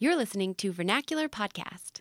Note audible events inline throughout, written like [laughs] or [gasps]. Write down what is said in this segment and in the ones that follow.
You're listening to Vernacular Podcast.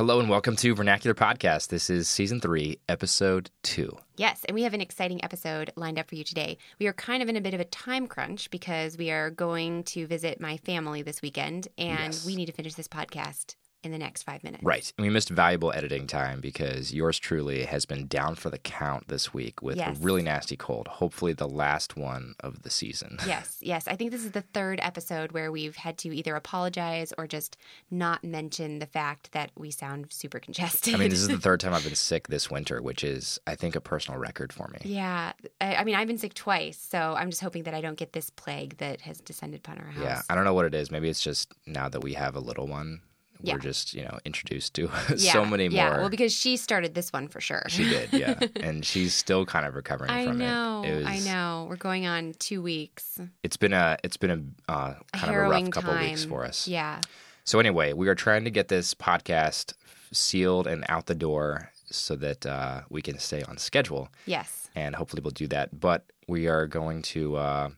Hello and welcome to Vernacular Podcast. This is season three, episode two. Yes, and we have an exciting episode lined up for you today. We are kind of in a bit of a time crunch because we are going to visit my family this weekend and Yes. we need to finish this podcast in the next five minutes. Right. And we missed valuable editing time because yours truly has been down for the count this week with Yes. a really nasty cold. Hopefully, the last one of the season. [laughs] Yes, yes. I think this is the third episode where we've had to either apologize or just not mention the fact that we sound super congested. I mean, this is the [laughs] third time I've been sick this winter, which is, I think, a personal record for me. Yeah, I, I mean, I've been sick twice, so I'm just hoping that I don't get this plague that has descended upon our house. Yeah, I don't know what it is. Maybe it's just now that we have a little one, Yeah. we're just, you know, introduced to [laughs] Yeah, so many more. Yeah, well, because she started this one for sure. she did, yeah. [laughs] and she's still kind of recovering I from know, it. it was, I know. We're going on two weeks. It's been a it's been a uh, A kind of a rough couple time. weeks for us. Yeah, So anyway, we are trying to get this podcast sealed and out the door so that uh, we can stay on schedule, yes, and hopefully we'll do that. But we are going to uh,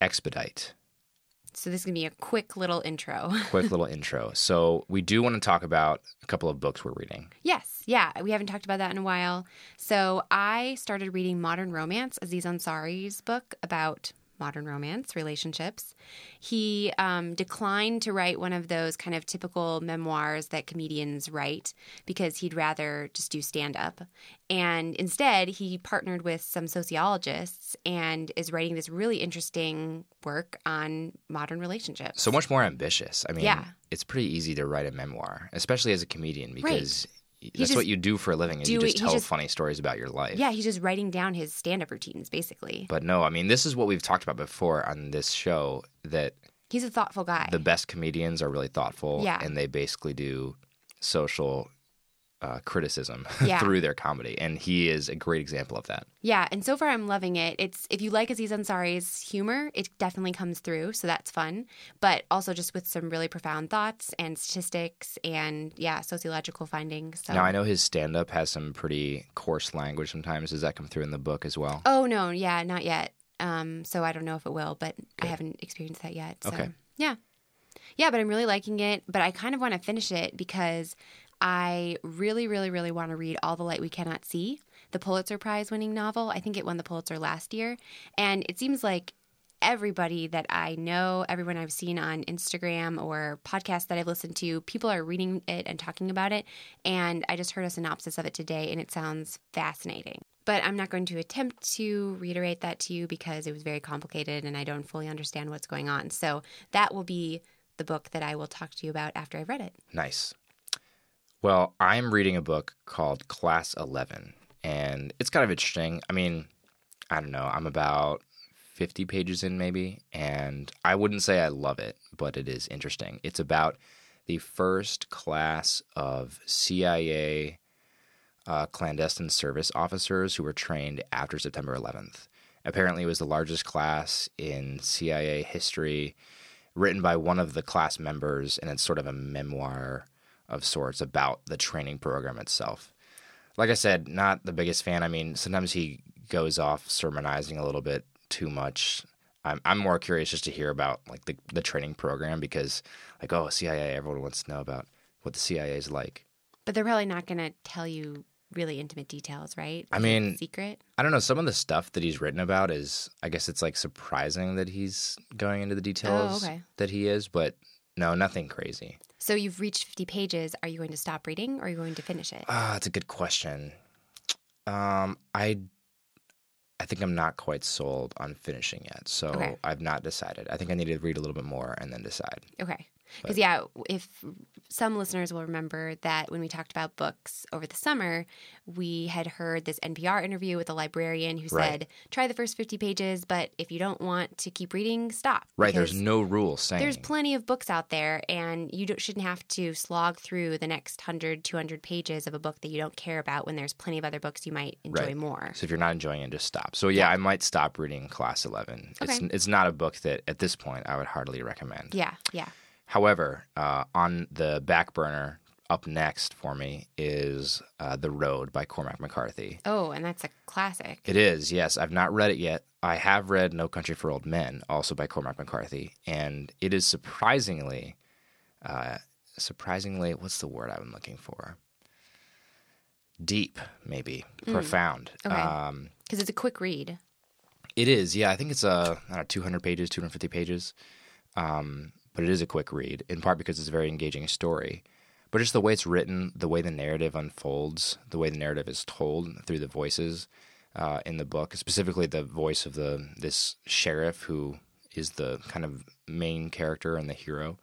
expedite. So this is gonna be a quick little intro. [laughs] Quick little intro. So we do want to talk about a couple of books we're reading. yes, yeah, we haven't talked about that in a while. So I started reading Modern Romance, Aziz Ansari's book about modern romance relationships. He um, declined to write one of those kind of typical memoirs that comedians write because he'd rather just do stand up. And instead, he partnered with some sociologists and is writing this really interesting work on modern relationships. So much more ambitious. I mean, Yeah. it's pretty easy to write a memoir, especially as a comedian, because that's just what you do for a living. Is you do just tell just- funny stories about your life. yeah, he's just writing down his stand up routines, basically. But no, I mean, this is what we've talked about before on this show that He's a thoughtful guy. the best comedians are really thoughtful Yeah. and they basically do social uh, criticism [laughs] Yeah. through their comedy. And he is a great example of that. Yeah, and so far I'm loving it. It's if you like Aziz Ansari's humor, it definitely comes through, so that's fun. But also just with some really profound thoughts and statistics and yeah, sociological findings. So. Now, I know his stand up has some pretty coarse language sometimes. Does that come through in the book as well? Oh no, yeah, not yet. Um, so I don't know if it will, but I haven't experienced that yet. So Okay. yeah. Yeah, but I'm really liking it. But I kind of want to finish it because I really, really, really want to read All the Light We Cannot See, the Pulitzer Prize winning novel. I think it won the Pulitzer last year. And it seems like everybody that I know, everyone I've seen on Instagram or podcasts that I've listened to, people are reading it and talking about it. And I just heard a synopsis of it today and it sounds fascinating. But I'm not going to attempt to reiterate that to you because it was very complicated and I don't fully understand what's going on. So that will be the book that I will talk to you about after I've read it. Nice. Well, I'm reading a book called Class 11, and it's kind of interesting. I mean, I don't know, I'm about 50 pages in maybe, and I wouldn't say I love it, but it is interesting. It's about the first class of CIA uh, clandestine service officers who were trained after September 11th. Apparently, it was the largest class in CIA history, written by one of the class members, and it's sort of a memoir of sorts about the training program itself. Like I said, not the biggest fan. I mean, sometimes he goes off sermonizing a little bit too much. I'm, I'm more curious just to hear about like the, the training program because, like, oh, CIA, everyone wants to know about what the CIA is like. But they're probably not going to tell you really intimate details, right? I mean- secret. I don't know. Some of the stuff that he's written about is, I guess it's like surprising that he's going into the oh, details Oh, okay. that he is, but no, nothing crazy. So you've reached 50 pages. Are you going to stop reading or are you going to finish it? Ah, that's a good question. Um, I, I think I'm not quite sold on finishing yet, so Okay. I've not decided. I think I need to read a little bit more and then decide. Okay. Because, yeah, if some listeners will remember that when we talked about books over the summer, we had heard this NPR interview with a librarian who Right. said, try the first 50 pages, but if you don't want to keep reading, stop. Right? There's no rule saying. There's plenty of books out there, and you shouldn't have to slog through the next 100, 200 pages of a book that you don't care about when there's plenty of other books you might enjoy Right. more. So if you're not enjoying it, just stop. So yeah, Yeah. I might stop reading Class 11. Okay. it's not a book that at this point I would heartily recommend. Yeah, yeah. However, uh, on the back burner, up next for me is uh, The Road by Cormac McCarthy. Oh, and that's a classic. It is, yes. I've not read it yet. I have read No Country for Old Men, also by Cormac McCarthy, and it is surprisingly, uh, surprisingly, what's the word I'm looking for? Deep, maybe profound. Okay. Um, Because it's a quick read. it is, yeah. I think it's uh, I don't know, 200 pages, 250 pages. Um, but it is a quick read, in part because it's a very engaging story. But just the way it's written, the way the narrative unfolds, the way the narrative is told through the voices uh, in the book, specifically the voice of the this sheriff who is the kind of main character and the hero.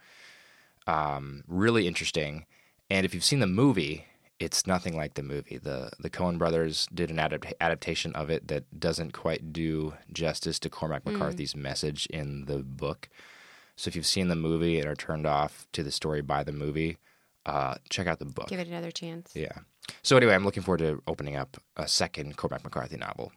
Um, really interesting. And if you've seen the movie, it's nothing like the movie. the The Coen Brothers did an adapt- adaptation of it that doesn't quite do justice to Cormac McCarthy's message in the book. So if you've seen the movie and are turned off to the story by the movie, uh, check out the book. Give it another chance. Yeah. So anyway, I'm looking forward to opening up a second Cormac McCarthy novel.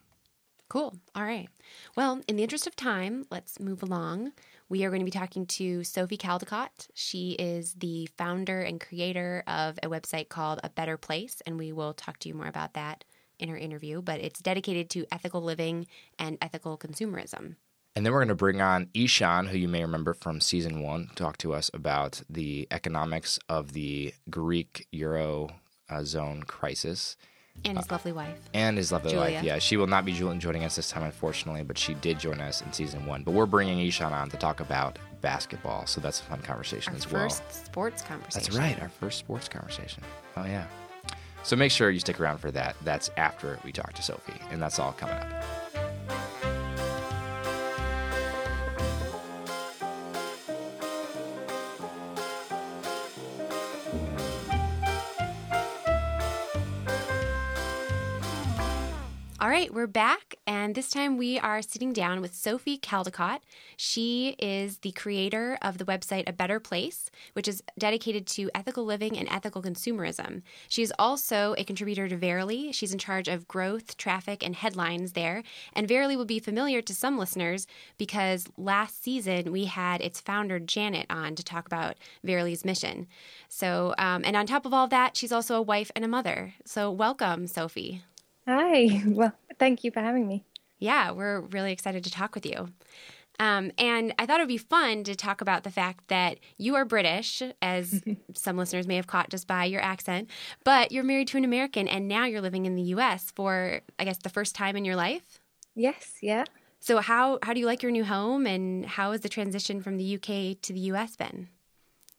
Cool. All right. Well, in the interest of time, let's move along. We are going to be talking to Sophie Caldecott. She is the founder and creator of a website called A Better Place, and we will talk to you more about that in her interview. But it's dedicated to ethical living and ethical consumerism. And then we're going to bring on Ishan, who you may remember from season one, talk to us about the economics of the Greek Euro uh, zone crisis And his lovely wife. and his lovely Julia. wife. Yeah, she will not be joining us this time, unfortunately, but she did join us in season one. But we're bringing Ishan on to talk about basketball, so that's a fun conversation Our as well. first sports conversation. That's right, our first sports conversation. Oh, yeah. So make sure you stick around for that. That's after we talk to Sophie, and that's all coming up. Right, we're back, and this time we are sitting down with Sophie Caldecott. She is the creator of the website A Better Place, which is dedicated to ethical living and ethical consumerism. She is also a contributor to Verily. She's in charge of growth, traffic, and headlines there. And Verily will be familiar to some listeners because last season we had its founder, Janet, on to talk about Verily's mission. So, um, and on top of all that, she's also a wife and a mother. So, welcome, Sophie. Hi. [laughs] Well, thank you for having me. Yeah, we're really excited to talk with you. Um, and I thought it would be fun to talk about the fact that you are British, as [laughs] some listeners may have caught just by your accent, but you're married to an American and now you're living in the US for, I guess, the first time in your life. Yes, yeah. So, how, how do you like your new home and how has the transition from the UK to the US been?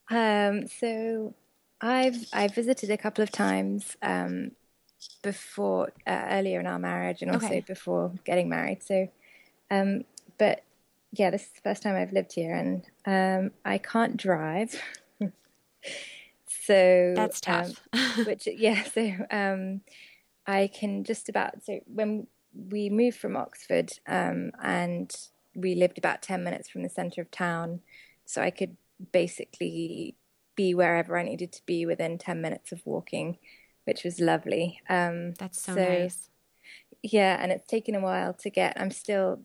Um, so I've I've visited a couple of times um, before uh, earlier in our marriage and also Okay. before getting married. So, um, but yeah, this is the first time I've lived here, and um, I can't drive. [laughs] so That's um, tough. [laughs] which yeah so um i can just about so when we moved from oxford um and we lived about 10 minutes from the center of town so i could basically be wherever i needed to be within 10 minutes of walking which was lovely um That's so, So- nice. yeah and it's taken a while to get i'm still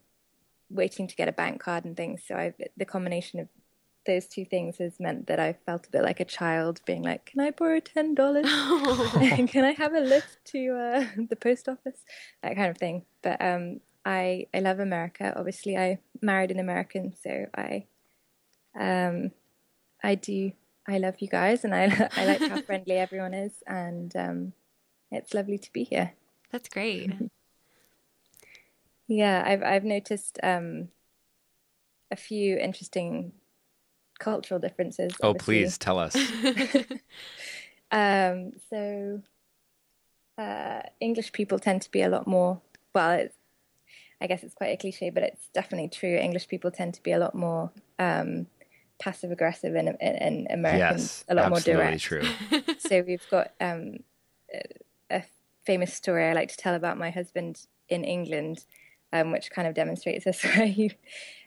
waiting to get a bank card and things so I've, the combination of those two things has meant that i felt a bit like a child being like can i borrow ten dollars [laughs] can I have a lift to uh, [laughs] the post office? That kind of thing. But um, I I love America. Obviously, I married an American, so I um, I do. I love you guys, and I [laughs] I like how friendly everyone is, and um, it's lovely to be here. That's great. [laughs] Yeah, I've I've noticed um, a few interesting cultural differences. Oh, obviously. please tell us. [laughs] Um, so uh, English people tend to be a lot more. Well, it's, I guess it's quite a cliche, but it's definitely true. English people tend to be a lot more um, passive aggressive, and, and, and Americans yes, a lot more direct. true. [laughs] so we've got um, a, a famous story I like to tell about my husband in England, um, which kind of demonstrates this. [laughs] Where you,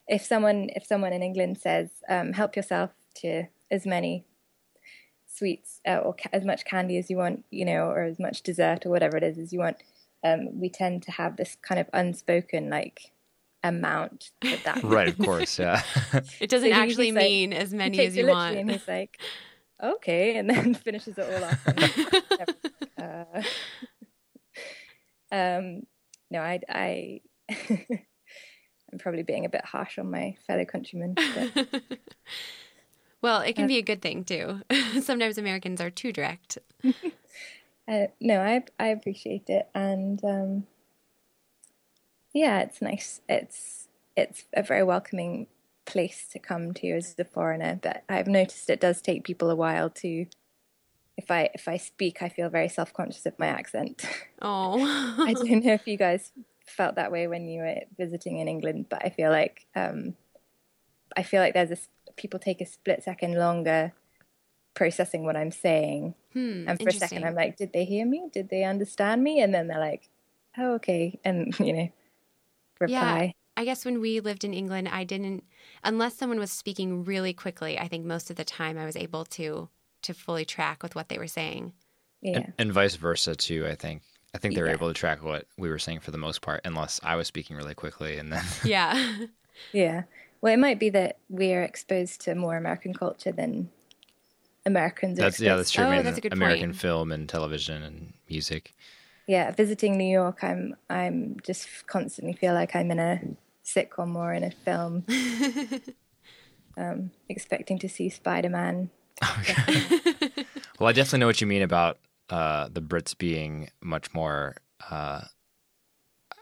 if someone if someone in England says, um, "Help yourself to as many sweets uh, or ca- as much candy as you want," you know, or as much dessert or whatever it is as you want, um, we tend to have this kind of unspoken like amount that that [laughs] Right, of course, yeah. [laughs] It doesn't So actually he's like- mean as many as you want. and he's like, okay, and then [laughs] finishes it all off. And, uh, um, no, I, I, I'm probably being a bit harsh on my fellow countrymen. But well, it can be a good thing too. Sometimes Americans are too direct. uh, no, I, I appreciate it, and um, yeah, it's nice. It's it's a very welcoming place to come to as a foreigner. But I've noticed it does take people a while to. If I if I speak, I feel very self conscious of my accent. [laughs] Oh, I [laughs] don't know if you guys felt that way when you were visiting in England, but I feel like um, I feel like there's a people take a split second longer processing what I'm saying, hmm, and for a second. I'm like, did they hear me? Did they understand me? And then they're like, oh okay, and [laughs] you know, reply. I guess when we lived in England, I didn't, unless someone was speaking really quickly, I think most of the time I was able to to fully track with what they were saying. Yeah, and, and vice versa too, I think. I think they were Yeah. able to track what we were saying for the most part, unless I was speaking really quickly and then [laughs] Yeah. yeah. Well, it might be that we are exposed to more American culture than Americans. Are that's yeah, exposed that's true. Oh, I mean, that's a good American point. film and television and music. Yeah, visiting New York, I'm I'm just constantly feel like I'm in a sitcom or in a film, [laughs] um, expecting to see Spider Man. [laughs] Well, I definitely know what you mean about uh, the Brits being much more, uh,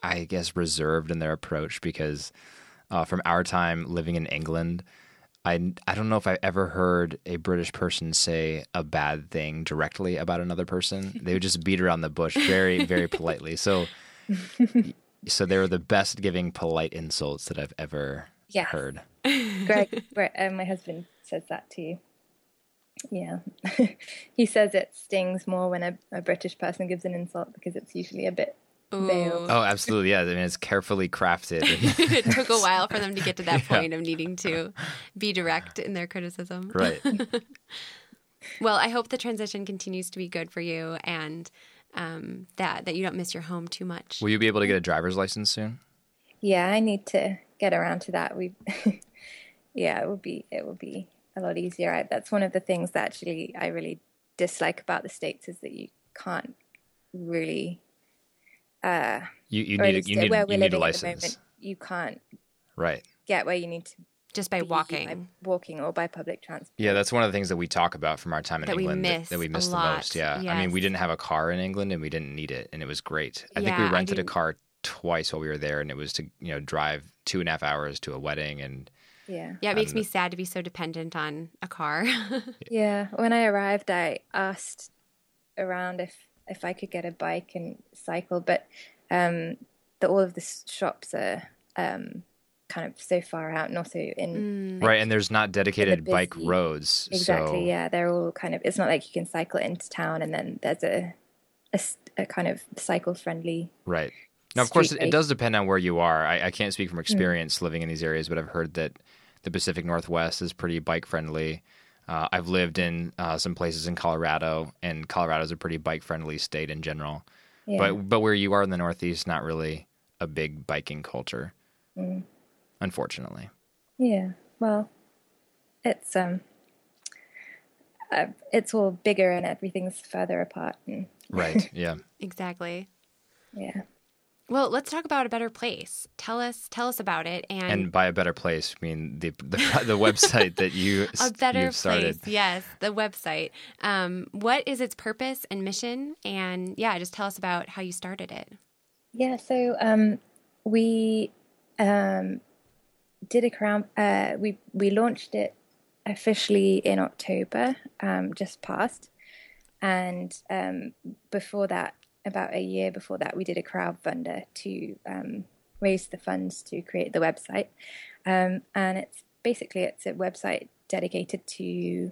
I guess, reserved in their approach because uh, from our time living in England, I, I don't know if I've ever heard a British person say a bad thing directly about another person. [laughs] They would just beat around the bush very, very politely. So, [laughs] so they were the best giving polite insults that I've ever Yes. heard. [laughs] Greg, Greg uh, my husband says that to you. Yeah, he says it stings more when a, a British person gives an insult because it's usually a bit veiled. Oh, absolutely. Yeah. I mean, it's carefully crafted. [laughs] it took a while for them to get to that [laughs] point of needing to be direct in their criticism. right. [laughs] Well, I hope the transition continues to be good for you and um, that that you don't miss your home too much. Will you be able to get a driver's license soon? Yeah, I need to get around to that. We, yeah, it will be it will be a lot easier. I, that's one of the things that actually I really dislike about the states is that you can't really, uh, You you need a, least you need where we're you need a living at the license, moment, you can't right? get where you need to Just by be walking. by walking or by public transport. Yeah, that's one of the things that we talk about from our time in That England miss that, that we a miss the lot, most. Yeah, I mean, we didn't have a car in England and we didn't need it, and it was great. I think we rented a car twice while we were there, and it was to you know drive two and a half hours to a wedding, and Yeah. Yeah, it makes Um, me sad to be so dependent on a car. [laughs] Yeah, when I arrived, I asked around if if I could get a bike and cycle, but um, the, all of the shops are um, kind of so far out, and also in Mm. right, and there's not dedicated bike roads, exactly. so Yeah, they're all kind of. It's not like you can cycle into town, and then there's a a kind of cycle friendly. Right. Now, of course, it, it does depend on where you are. I, I can't speak from experience living in these areas, but I've heard that the Pacific Northwest is pretty bike friendly. Uh, I've lived in uh, some places in Colorado, and Colorado is a pretty bike friendly state in general. Yeah. But but where you are in the Northeast, not really a big biking culture, Hmm. unfortunately. Yeah. Well, it's um, uh, it's all bigger and everything's further apart, and Right. [laughs] Yeah. exactly. yeah. Well, let's talk about a better place. Tell us, tell us about it, and, And by a better place, I mean the the, [laughs] the website that you [laughs] a better you've started. place. Yes, the website. Um, what is its purpose and mission? And yeah, just tell us about how you started it. Yeah, so um, we um, did a crown. Uh, we we launched it officially in October, um, just past, and um, before that, about a year before that, we did a crowdfunder to um, raise the funds to create the website, um, and it's basically it's a website dedicated to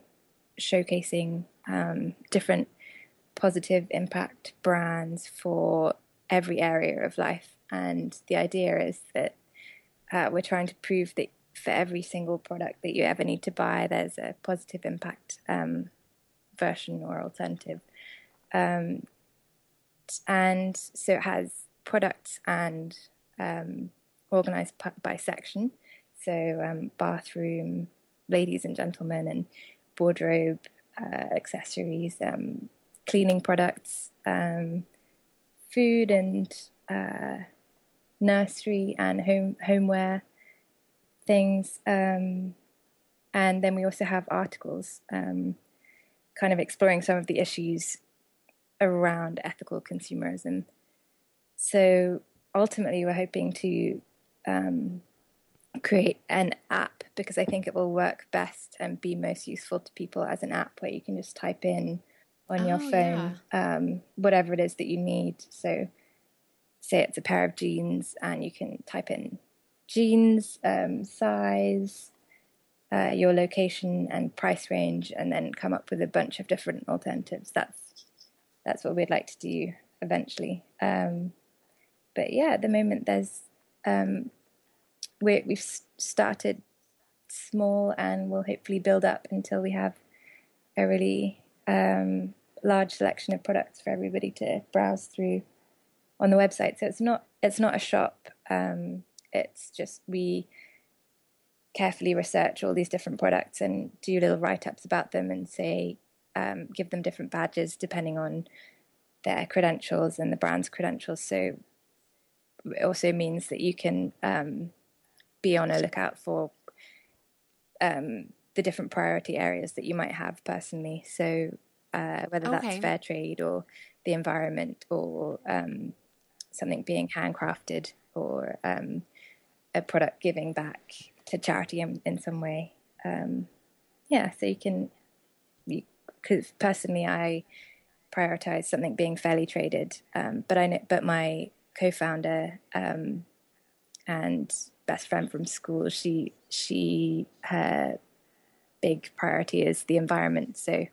showcasing um, different positive impact brands for every area of life. And the idea is that uh, we're trying to prove that for every single product that you ever need to buy, there's a positive impact um, version or alternative. Um, and so it has products and um, organized by section. So, um, bathroom, ladies and gentlemen, and wardrobe, uh, accessories, um, cleaning products, um, food and uh, nursery and home homeware things. Um, and then we also have articles um, kind of exploring some of the issues around ethical consumerism. So ultimately, we're hoping to um, create an app because I think it will work best and be most useful to people as an app where you can just type in on oh, your phone yeah. um, whatever it is that you need. So, say it's a pair of jeans, and you can type in jeans, um, size, uh, your location, and price range, and then come up with a bunch of different alternatives. That's that's what we'd like to do eventually. Um, but yeah, at the moment, there's um, we we've started small, and we'll hopefully build up until we have a really um, large selection of products for everybody to browse through on the website. So it's not it's not a shop. Um, it's just we carefully research all these different products and do little write ups about them and say um, give them different badges depending on their credentials and the brand's credentials. So it also means that you can um, be on a lookout for um, the different priority areas that you might have personally. So uh, whether okay. that's fair trade or the environment or um, something being handcrafted or um, a product giving back to charity in, in some way. Um, yeah, so you can, because personally I prioritize something being fairly traded, um, but I know, but my co-founder um, and best friend from school, she she her big priority is the environment, so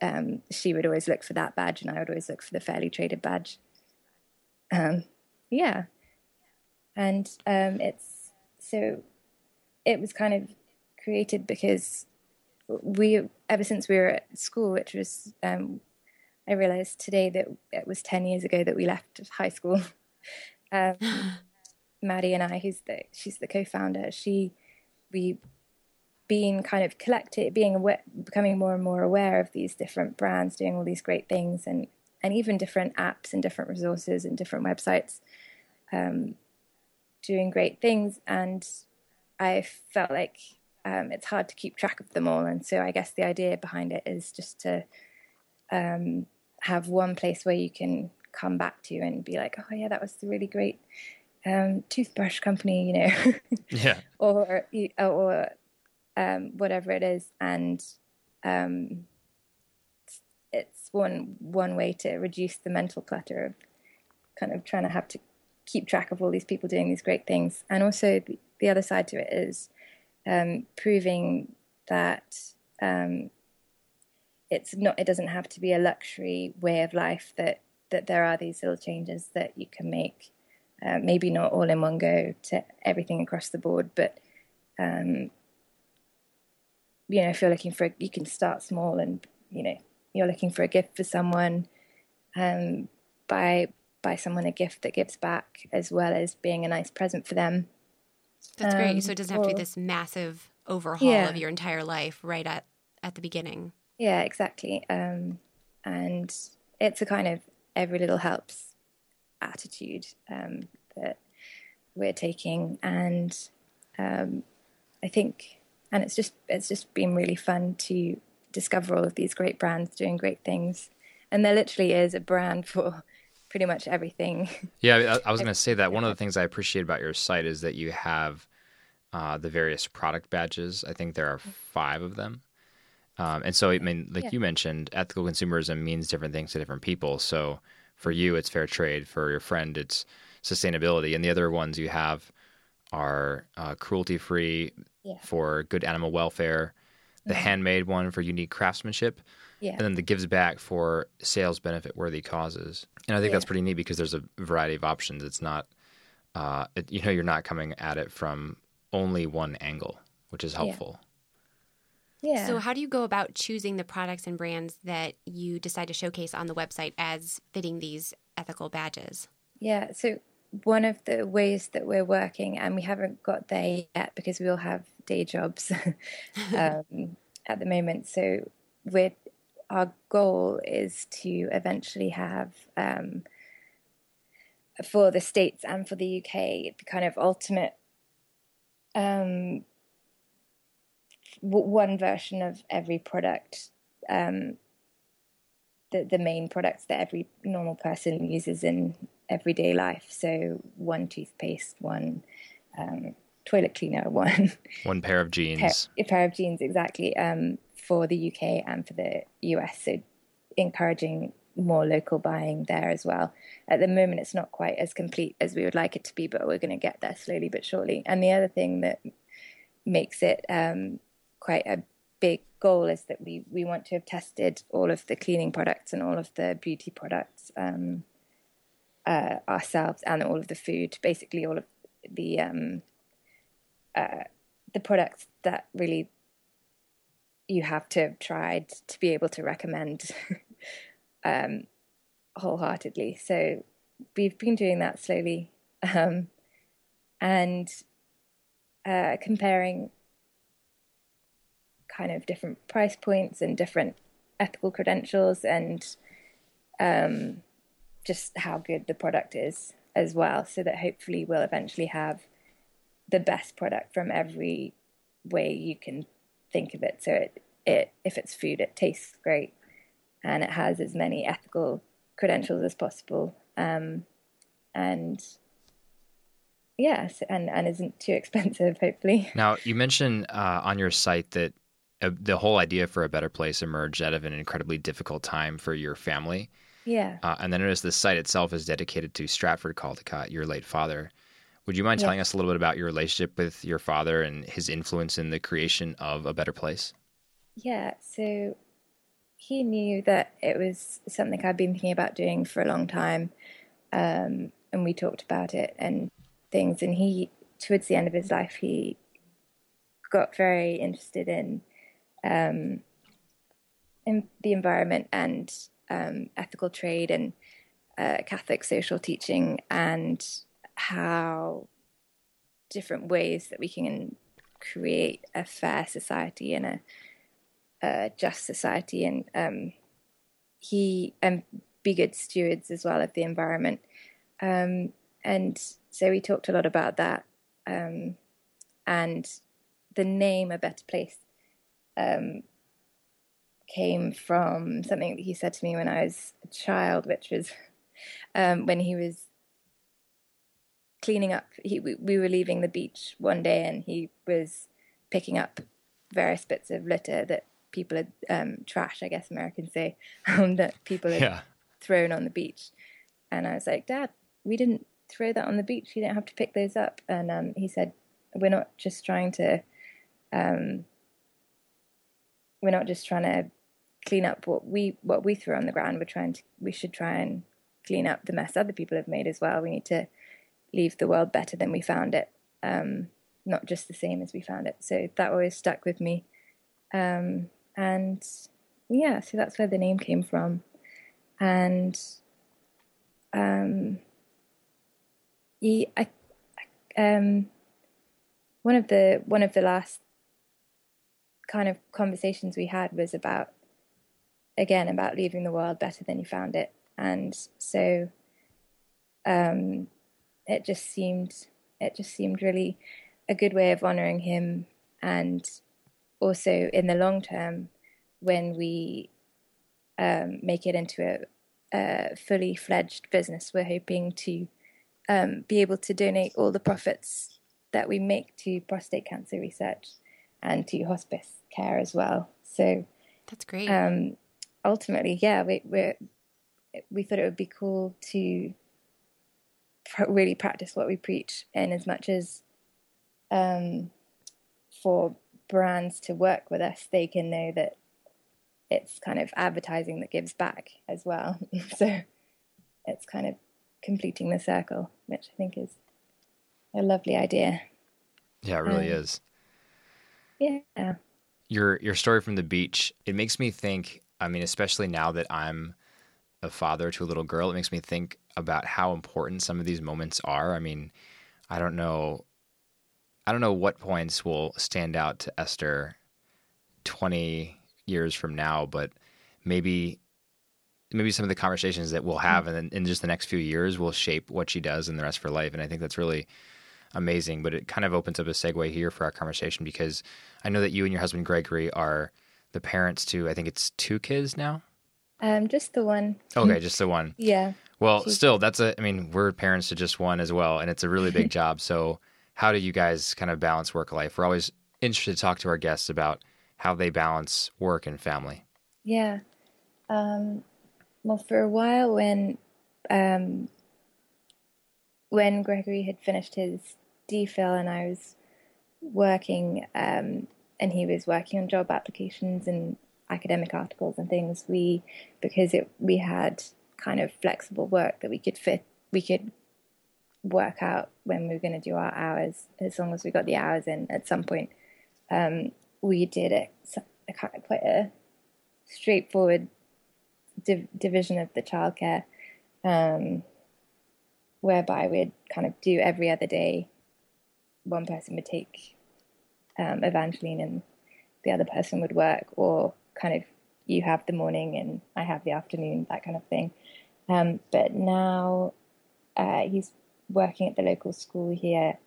um, she would always look for that badge, and I would always look for the fairly traded badge. Um, yeah, and um, it's so it was kind of created because we ever since we were at school, which was um, I realized today that it was ten years ago that we left high school. [laughs] um, [gasps] Maddie and I, who's the she's the co-founder, she we being kind of collected, being aware, becoming more and more aware of these different brands doing all these great things, and and even different apps and different resources and different websites um, doing great things. And I felt like um, it's hard to keep track of them all, and so I guess the idea behind it is just to um, have one place where you can come back to and be like, oh yeah, that was the really great um, toothbrush company, you know, [laughs] yeah, or or um, whatever it is, and um, it's one one way to reduce the mental clutter of kind of trying to have to keep track of all these people doing these great things, and also the, the other side to it is um, proving that um, it's not it doesn't have to be a luxury way of life that that there are these little changes that you can make uh, maybe not all in one go to everything across the board but um, you know, if you're looking for, a, you can start small and, you know, you're looking for a gift for someone, um, buy, buy someone a gift that gives back as well as being a nice present for them. That's um, great. So it doesn't have or, to be this massive overhaul yeah. of your entire life right at, at the beginning. Yeah, exactly. Um, and it's a kind of every little helps attitude um, that we're taking. And um, I think and it's just it's just been really fun to discover all of these great brands doing great things and there literally is a brand [laughs] for pretty much everything. [laughs] Yeah i, I was going to say that one of the things i appreciate about your site is that you have uh, the various product badges. I think there are five of them. Um, and so i mean like yeah. you mentioned ethical consumerism means different things to different people. So for you it's fair trade. For your friend it's sustainability. And the other ones you have are uh, cruelty free yeah. for good animal welfare, the mm-hmm. handmade one for unique craftsmanship, yeah. and then the gives back for sales benefit worthy causes. And I think yeah. that's pretty neat because there's a variety of options. It's not, uh, it, you know, you're not coming at it from only one angle, which is helpful. Yeah. So, how do you go about choosing the products and brands that you decide to showcase on the website as fitting these ethical badges? Yeah. So, one of the ways that we're working, and we haven't got there yet because we all have day jobs [laughs] um, at the moment. So we're, our goal is to eventually have um, for the states and for the UK the kind of ultimate um, w- one version of every product. Um, the, the main products that every normal person uses in everyday life. So one toothpaste, one um, toilet cleaner, [laughs] one one pair of jeans, pair, a pair of jeans exactly um, for the UK and for the US. So encouraging more local buying there as well. At the moment, it's not quite as complete as we would like it to be, but we're going to get there slowly but surely. And the other thing that makes it um, quite a big goal is that we we want to have tested all of the cleaning products and all of the beauty products um, uh, ourselves and all of the food, basically all of the um, uh, the products that really you have to tried to be able to recommend [laughs] um, wholeheartedly. So we've been doing that slowly um, and uh, comparing kind of different price points and different ethical credentials and um, just how good the product is as well, so that hopefully we'll eventually have the best product from every way you can think of it. So it, it if it's food, it tastes great and it has as many ethical credentials as possible. Um, and yes, and, and isn't too [laughs] expensive, hopefully. Now, you mentioned uh, on your site that uh, the whole idea for a better place emerged out of an incredibly difficult time for your family. Yeah. Uh, and then notice the site itself is dedicated to Stratford Caldecott, your late father. Would you mind telling us a little bit about your relationship with your father and his influence in the creation of A Better Place? Yeah, so he knew that it was something I'd been thinking about doing for a long time. Um, and we talked about it and things. And he, towards the end of his life, he got very interested in um, in the environment and um, ethical trade and uh, Catholic social teaching and how different ways that we can create a fair society and a, a just society. And um, he and be good stewards as well of the environment. Um, and so we talked a lot about that um, and the name a better place um, came from something that he said to me when I was a child, which was [laughs] um, when he was cleaning up. He, we, we were leaving the beach one day, and he was picking up various bits of litter that people had um, trash, I guess Americans say, [laughs] um, that people had yeah. thrown on the beach. And I was like, Dad, we didn't throw that on the beach. You don't have to pick those up. And um, he said, We're not just trying to um, we're not just trying to clean up what we what we threw on the ground. We're trying to we should try and clean up the mess other people have made as well. We need to leave the world better than we found it, um, not just the same as we found it. So that always stuck with me, um, and yeah, so that's where the name came from, and um, I, um, one of the one of the last kind of conversations we had was about again about leaving the world better than you found it. And so um, it just seemed it just seemed really a good way of honoring him and also in the long term when we um, make it into a, a, fully fledged business we're hoping to um, be able to donate all the profits that we make to prostate cancer research and to hospice care as well. So that's great. Um, ultimately, yeah, we we we thought it would be cool to really practice what we preach, in as much as um, for brands to work with us, they can know that it's kind of advertising that gives back as well. [laughs] so it's kind of completing the circle, which I think is a lovely idea. Yeah, it really um, is. Yeah your your story from the beach it makes me think i mean especially now that i'm a father to a little girl, it makes me think about how important some of these moments are. I mean, I don't know I don't know what points will stand out to Esther 20 years from now, but maybe maybe some of the conversations that we'll have in, in just the next few years will shape what she does in the rest of her life. And I think that's really amazing. But it kind of opens up a segue here for our conversation because I know that you and your husband Gregory are the parents to I think it's two kids now. Um, just the one. Okay, just the one. Yeah. Well, still, that's a. I mean, we're parents to just one as well, and it's a really big [laughs] job. So, how do you guys kind of balance work life? We're always interested to talk to our guests about how they balance work and family. Yeah. Um, well, for a while, when um, when Gregory had finished his DPhil and I was working, um, and he was working on job applications and academic articles and things, we because it we had kind of flexible work that we could fit, we could work out when we were going to do our hours as long as we got the hours in at some point. Um, we did it a, quite a straightforward div- division of the childcare, um, whereby we'd kind of do every other day. One person would take um, Evangeline and the other person would work, or kind of you have the morning and I have the afternoon, that kind of thing. Um, but now uh, he's working at the local school here.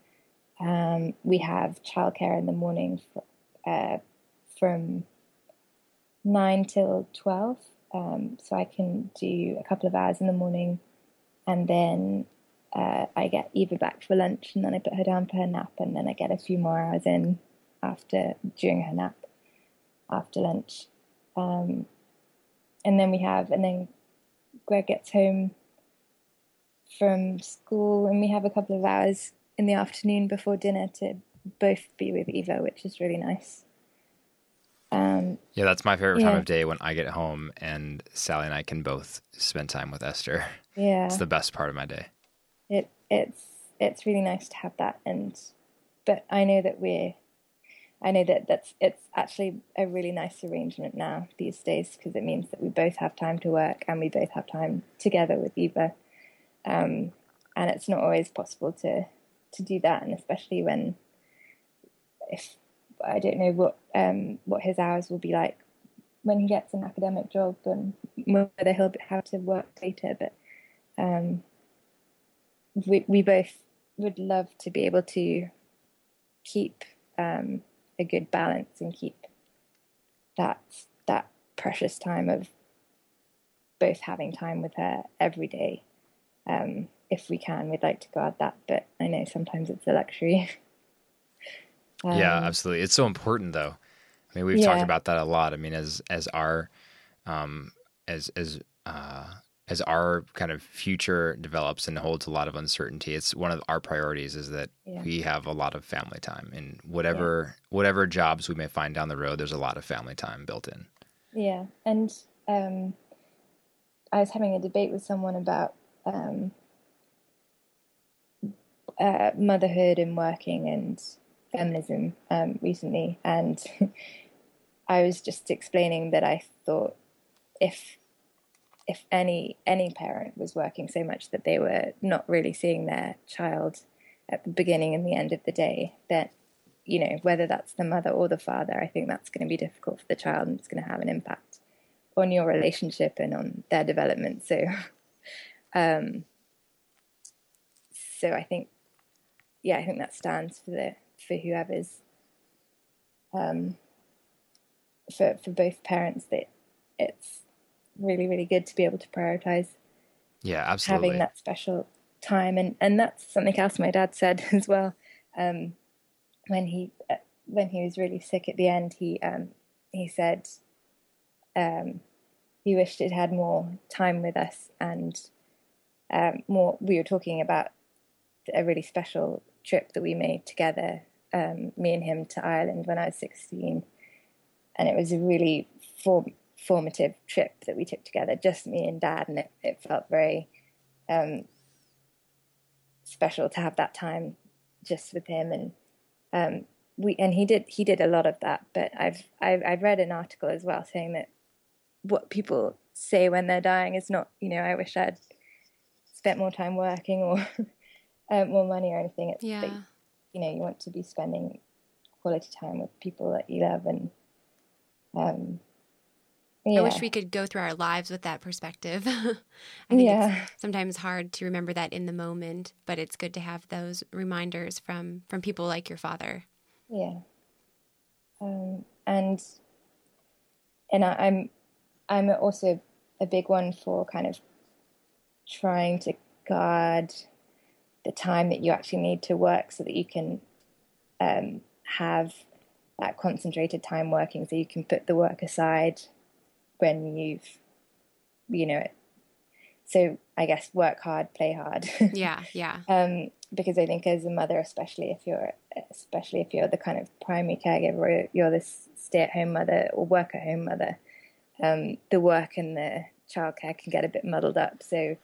Um, we have childcare in the morning for, uh, from nine till twelve, um, so I can do a couple of hours in the morning, and then uh, I get Eva back for lunch, and then I put her down for her nap, and then I get a few more hours in after during her nap after lunch, um, and then we have, and then Greg gets home from school, and we have a couple of hours in the afternoon before dinner to both be with Eva, which is really nice. Um, yeah, that's my favorite yeah. time of day when I get home and Sally and I can both spend time with Esther. [laughs] Yeah, it's the best part of my day. It it's it's really nice to have that, and but I know that we're, I know that that's it's actually a really nice arrangement now these days because it means that we both have time to work and we both have time together with Eva, um, and it's not always possible to to do that, and especially when if I don't know what um, what his hours will be like when he gets an academic job and whether he'll have to work later. But um, we we both would love to be able to keep um, a good balance and keep that that precious time of both having time with her every day. Um, if we can, we'd like to guard that, but I know sometimes it's a luxury. [laughs] Um, yeah, absolutely. It's so important, though. I mean, we've yeah. talked about that a lot. I mean, as as our um, as as uh, as our kind of future develops and holds a lot of uncertainty, it's one of our priorities is that yeah. we have a lot of family time and whatever yeah. whatever jobs we may find down the road, there's a lot of family time built in. Yeah, and um, I was having a debate with someone about um, uh, motherhood and working and feminism um, recently, and [laughs] I was just explaining that I thought if if any any parent was working so much that they were not really seeing their child at the beginning and the end of the day, that you know whether that's the mother or the father, I think that's going to be difficult for the child, and it's going to have an impact on your relationship and on their development. So, [laughs] um, so I think, yeah, I think that stands for the for whoever's um, for for both parents that it's really really good to be able to prioritize yeah absolutely. having that special time. And and that's something else my dad said [laughs] as well. Um, when he uh, when he was really sick at the end he um, he said um, he wished it had more time with us and um, more we were talking about a really special trip that we made together, um, me and him, to Ireland when I was 16. And it was a really form- formative trip that we took together, just me and dad. And it, it felt very um, special to have that time just with him. And um, we and he did he did a lot of that. But I've, I've I've read an article as well saying that what people say when they're dying is not, you know, I wish I'd spent more time working or [laughs] uh, more money or anything. It's Yeah. like, you know, you want to be spending quality time with people that you love and, um, yeah. I wish we could go through our lives with that perspective. [laughs] I think Yeah. it's sometimes hard to remember that in the moment, but it's good to have those reminders from from people like your father. Yeah. Um, and and I, I'm I'm also a big one for kind of trying to guard the time that you actually need to work so that you can um, have that concentrated time working so you can put the work aside when you've you know so I guess work hard, play hard. [laughs] Yeah, yeah. um, because I think as a mother, especially if you're especially if you're the kind of primary caregiver, or you're the stay-at-home mother or work-at-home mother, um, the work and the childcare can get a bit muddled up. So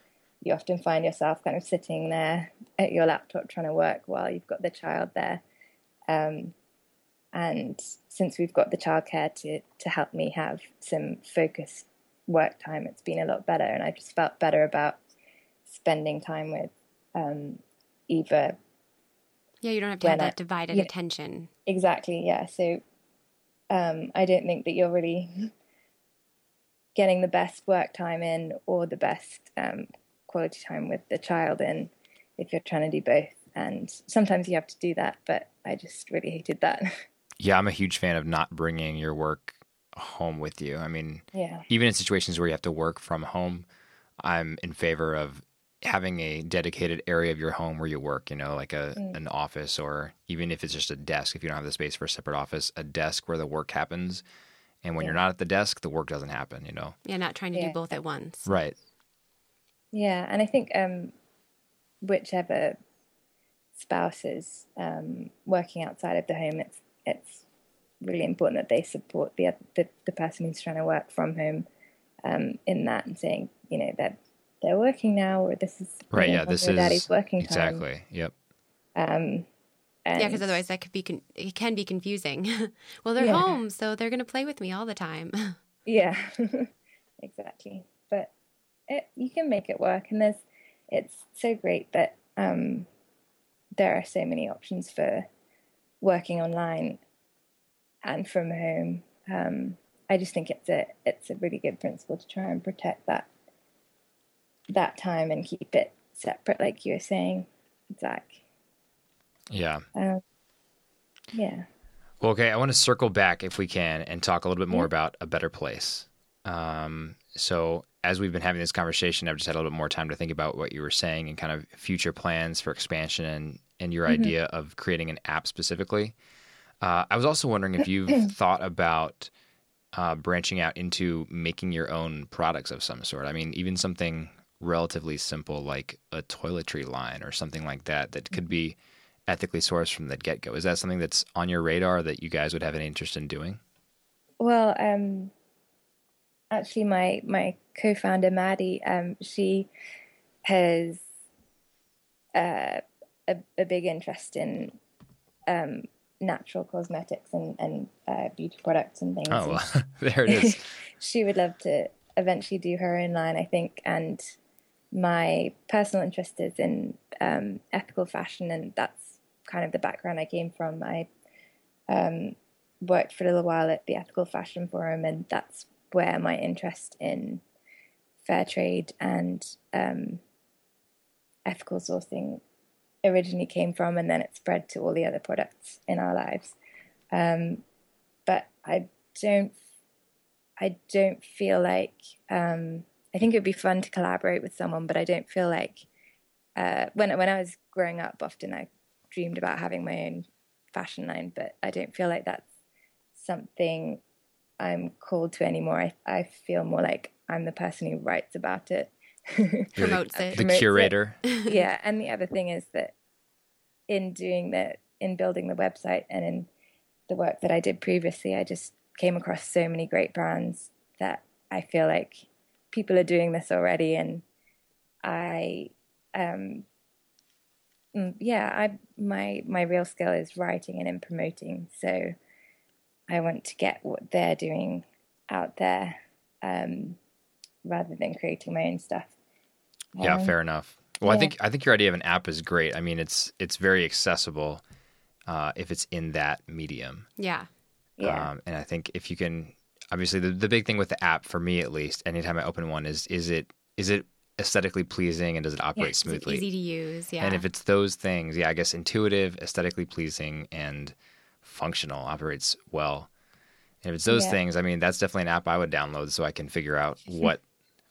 you often find yourself kind of sitting there at your laptop trying to work while you've got the child there. Um, and since we've got the childcare to to help me have some focused work time, it's been a lot better, and I just felt better about spending time with um, Eva. Yeah, you don't have to have When I- that divided attention. Exactly, yeah. So um, I don't think that you're really [laughs] getting the best work time in or the best um, quality time with the child in if you're trying to do both. And sometimes you have to do that, but I just really hated that. [laughs] Yeah, I'm a huge fan of not bringing your work home with you. I mean, yeah, even in situations where you have to work from home, I'm in favor of having a dedicated area of your home where you work, you know, like a an office or even if it's just a desk, if you don't have the space for a separate office, a desk where the work happens. And when you're not at the desk, the work doesn't happen, you know. Yeah, not trying to do both at once. Right. yeah. And I think um, whichever spouse is um, working outside of the home, it's it's really important that they support the the, the person who's trying to work from home um, in that and saying, you know, that they're working now, or this is Right. you know, Yeah. This is daddy's working time. exactly. Yep. Um, Yeah, because otherwise that could be con- it can be confusing. [laughs] well, they're Yeah. home, so they're going to play with me all the time. [laughs] Yeah, [laughs] exactly. But it, you can make it work, and there's it's so great that um, there are so many options for working online and from home. Um, I just think it's a it's a really good principle to try and protect that that time and keep it separate, like you were saying, Zach. Yeah. Um, yeah. Well, okay, I want to circle back if we can and talk a little bit more about a better place. Um, so, as we've been having this conversation, I've just had a little bit more time to think about what you were saying and kind of future plans for expansion and, and your idea of creating an app specifically. Uh, I was also wondering if you've [clears throat] thought about uh, branching out into making your own products of some sort. I mean, even something relatively simple like a toiletry line or something like that that could be ethically sourced from the get go. Is that something that's on your radar that you guys would have an interest in doing? Well, um, actually, my my co-founder Maddie, um, she has uh, a, a big interest in um, natural cosmetics and and uh, beauty products and things. Oh, well, [laughs] there it is. [laughs] she would love to eventually do her own line, I think. And my personal interest is in um, ethical fashion, and that's kind of the background I came from. I um, worked for a little while at the Ethical Fashion Forum, and that's where my interest in fair trade and um, ethical sourcing originally came from, and then it spread to all the other products in our lives. Um, but I don't, I don't feel like. Um, I think it would be fun to collaborate with someone, but I don't feel like uh, when when I was growing up, often I dreamed about having my own fashion line, but I don't feel like that's something I'm called to anymore. I, I feel more like I'm the person who writes about it. You're [laughs] Promotes the, it. the Promotes it. curator. yeah, and the other thing is that in doing the in building the website and in the work that I did previously, I just came across so many great brands that I feel like people are doing this already, and I, um, mm, yeah, I my my real skill is writing and in promoting, so I want to get what they're doing out there. Um, rather than creating my own stuff. Yeah, Um, fair enough. Well, I think I think your idea of an app is great. I mean, it's it's very accessible uh, if it's in that medium. Yeah. Yeah. Um, and I think if you can, obviously, the, the big thing with the app for me at least, anytime I open one, is is it is it aesthetically pleasing and does it operate Yes, Is it smoothly? easy to use. Yeah. And if it's those things, yeah, I guess intuitive, aesthetically pleasing, and functional operates well. And if it's those Yeah. things, I mean, that's definitely an app I would download so I can figure out [laughs] what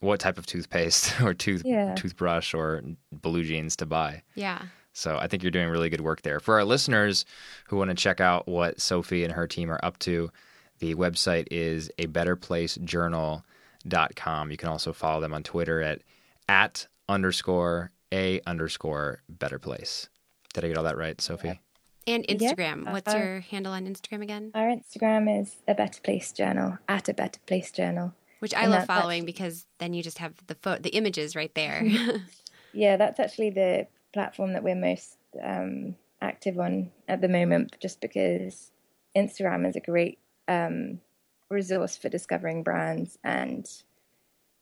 what type of toothpaste [laughs] or tooth Yeah. toothbrush or blue jeans to buy. yeah. So I think you're doing really good work there. For our listeners who want to check out what Sophie and her team are up to, the website is a betterplacejournal.com. You can also follow them on Twitter at at underscore a underscore better place. Did I get all that right, Sophie? And Yeah. Instagram. What's Uh, your handle on Instagram again? Our Instagram is a Better Place Journal at a Better Place Journal. Which I and love that- following because then you just have the pho- the images right there. [laughs] Yeah, that's actually the platform that we're most um, active on at the moment, just because Instagram is a great um, resource for discovering brands, and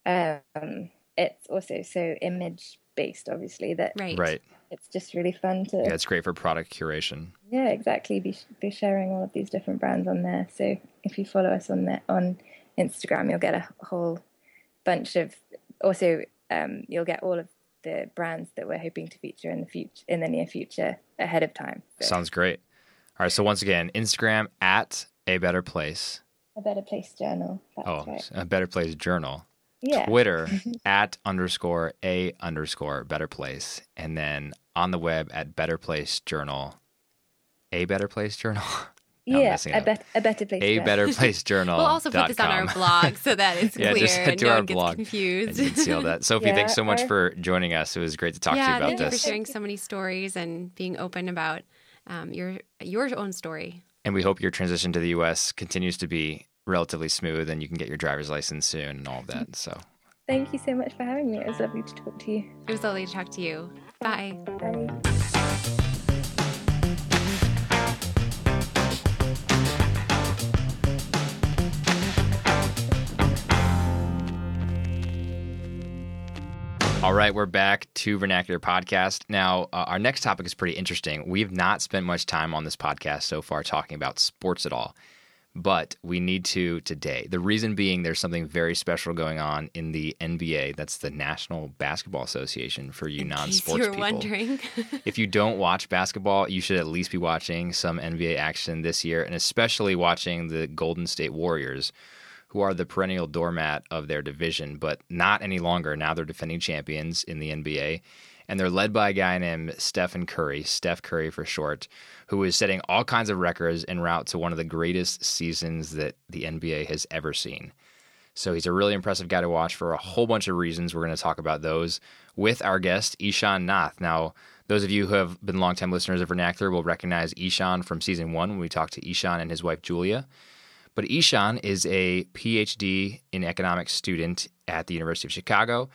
um, it's also so image based. Obviously, that right. Right. it's just really fun to Yeah, it's great for product curation. yeah, exactly. Be be sharing all of these different brands on there. So if you follow us on that on Instagram, you'll get a whole bunch of. Also, um, you'll get all of the brands that we're hoping to feature in the future, in the near future, ahead of time. So, Sounds great. All right. So once again, Instagram at a better place. a better place journal. That's Oh, right. a better place journal. Yeah. Twitter [laughs] at underscore a underscore better place, and then on the web at Better Place Journal. A Better Place Journal. [laughs] No, I'm yeah, messing a, up. bet- a better place. a journal. Better [laughs] Place Journal. We'll also put this on our blog so that it's [laughs] Yeah, clear just head to no our blog, confused. and you can see all that. Sophie, Yeah, thanks so much our- for joining us. It was great to talk to you about this. thank you for sharing so many stories and being open about um, your your own story. And we hope your transition to the U.S. continues to be relatively smooth, and you can get your driver's license soon and all of that. So, Thank you so much for having me. It was lovely to talk to you. It was lovely to talk to you. Bye. Bye. All right, we're back to Vernacular Podcast. Now, uh, our next topic is pretty interesting. We've not spent much time on this podcast so far talking about sports at all, but we need to today. The reason being there's something very special going on in the NBA. That's the National Basketball Association for you non sports people. wondering. [laughs] if you don't watch basketball, you should at least be watching some NBA action this year, and especially watching the Golden State Warriors, who are the perennial doormat of their division, but not any longer. Now they're defending champions in the NBA. And they're led by a guy named Stephen Curry, Steph Curry for short, who is setting all kinds of records en route to one of the greatest seasons that the NBA has ever seen. So he's a really impressive guy to watch for a whole bunch of reasons. We're going to talk about those with our guest, Ishan Nath. Now, those of you who have been longtime listeners of Vernacular will recognize Ishan from season one when we talked to Ishan and his wife, Julia. But Ishan is a PhD in economics student at the University of Chicago.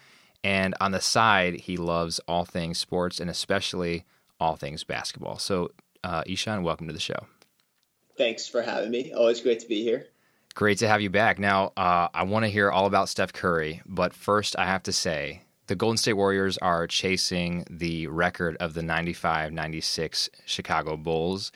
And on the side, he loves all things sports and especially all things basketball. So, uh, Ishan, welcome to the show. Thanks for having me. Always great to be here. Great to have you back. Now, uh, I want to hear all about Steph Curry, but first, I have to say the Golden State Warriors are chasing the record of the 95 96 Chicago Bulls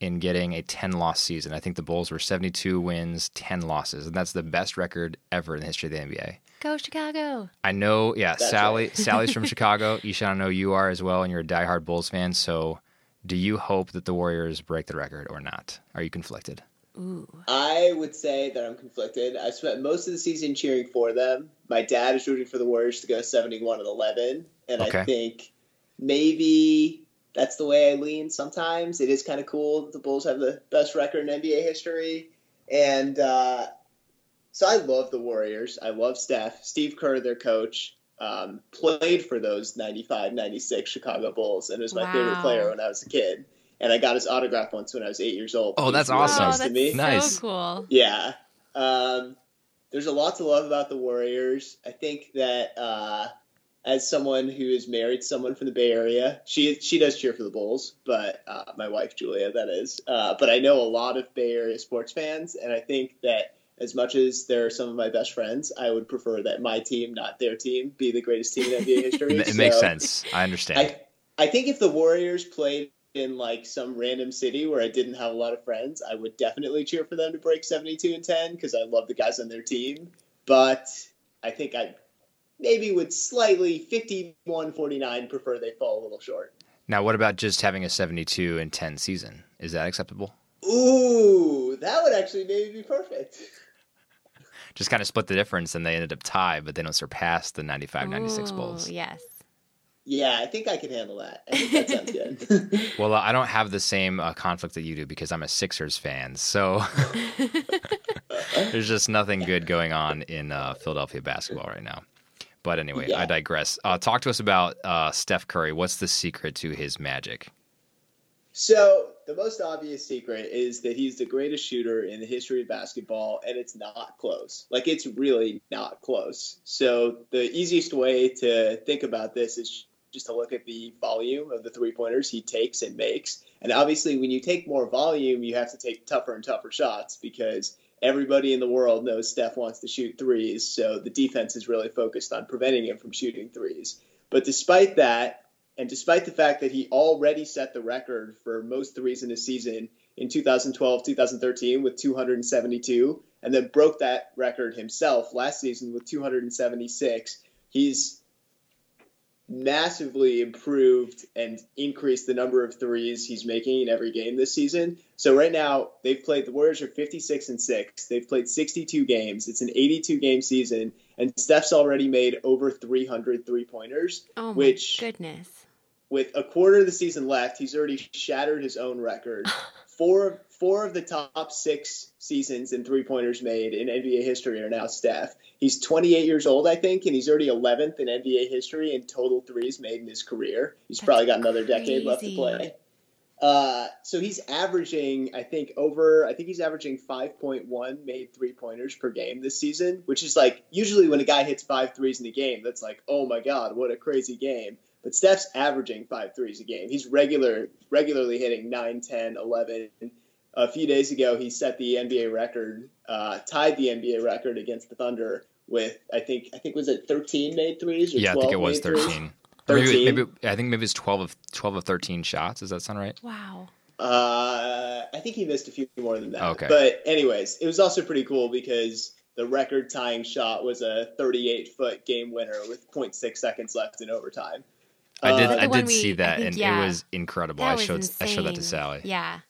in getting a 10 loss season. I think the Bulls were 72 wins, 10 losses, and that's the best record ever in the history of the NBA. Go Chicago. I know, yeah, That's Sally right. [laughs] Sally's from Chicago. Ishan, I know you are as well, and you're a diehard Bulls fan. So, do you hope that the Warriors break the record or not? Are you conflicted? Ooh. I would say that I'm conflicted. I spent most of the season cheering for them. My dad is rooting for the Warriors to go 71 and 11, and Okay. I think maybe that's the way I lean sometimes. It is kind of cool that the Bulls have the best record in NBA history. And uh, so I love the Warriors. I love Steph. Steve Kerr, their coach, um, played for those 95 96 Chicago Bulls and was my favorite player when I was a kid. And I got his autograph once when I was eight years old. Oh, that's really awesome. Wow, nice to that's me. Nice. so cool. Yeah. Um, there's a lot to love about the Warriors. I think that uh, as someone who is married to someone from the Bay Area, she she does cheer for the Bulls, but uh, my wife Julia, that is. Uh, but I know a lot of Bay Area sports fans, and I think that as much as they're some of my best friends, I would prefer that my team, not their team, be the greatest team in NBA [laughs] history. it makes sense. I understand. I, I think if the Warriors played in like some random city where I didn't have a lot of friends, I would definitely cheer for them to break 72 and 10 because I love the guys on their team. But I think I maybe would slightly 51 49 prefer they fall a little short. Now, what about just having a 72 and 10 season? Is that acceptable? Ooh, that would actually maybe be perfect. [laughs] Just kind of split the difference and they ended up tied, but they don't surpass the 95 96 Ooh, Bulls. Yes. Yeah, I think I can handle that. I think that sounds good. [laughs] Well, uh, I don't have the same uh, conflict that you do because I'm a Sixers fan. So [laughs] there's just nothing good going on in uh, Philadelphia basketball right now. But anyway, Yeah. I digress. Uh, talk to us about uh, Steph Curry. What's the secret to his magic? So the most obvious secret is that he's the greatest shooter in the history of basketball, and it's not close. Like it's really not close. So the easiest way to think about this is just to look at the volume of the three pointers he takes and makes. And obviously, when you take more volume, you have to take tougher and tougher shots because everybody in the world knows Steph wants to shoot threes. So the defense is really focused on preventing him from shooting threes. But despite that, and despite the fact that he already set the record for most threes in a season in 2012 2013 with 272, and then broke that record himself last season with 276, he's massively improved and increased the number of threes he's making in every game this season. So right now they've played the Warriors are 56 and 6. They've played 62 games. It's an 82 game season and Steph's already made over 300 three-pointers Oh my Which- goodness. With a quarter of the season left, he's already shattered his own record. [laughs] Four four of the top six seasons in three pointers made in NBA history are now Steph. He's 28 years old, I think, and he's already 11th in NBA history in total threes made in his career. He's That's probably got another decade left to play. Uh, so he's averaging, I think, over. I think he's averaging 5.1 made three pointers per game this season, which is like usually when a guy hits five threes in a game, that's like, oh my god, what a crazy game. But Steph's averaging five threes a game. He's regular, regularly hitting 9, 10, 11. A few days ago, he set the NBA record, uh, tied the NBA record against the Thunder with I think I think was it 13 made threes or Yeah, I think it was made threes? 13. Maybe, maybe I think maybe it's 12 of 12 of 13 shots. Does that sound right? Wow. Uh, I think he missed a few more than that. Okay. But anyways, it was also pretty cool because the record tying shot was a 38 foot game winner with 0.6 seconds left in overtime. I did Uh, I did we- see that think, and yeah. it was incredible. That I was showed I showed that to. Sally. Yeah.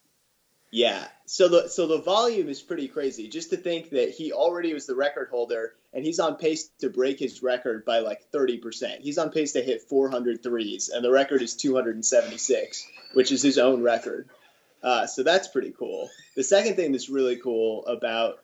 Yeah. So the so the volume is pretty crazy. Just to think that he already was the record holder and he's on pace to break his record by like 30%. He's on pace to hit 400 threes and the record is 276, which is his own record. Uh, so that's pretty cool. The second thing that's really cool about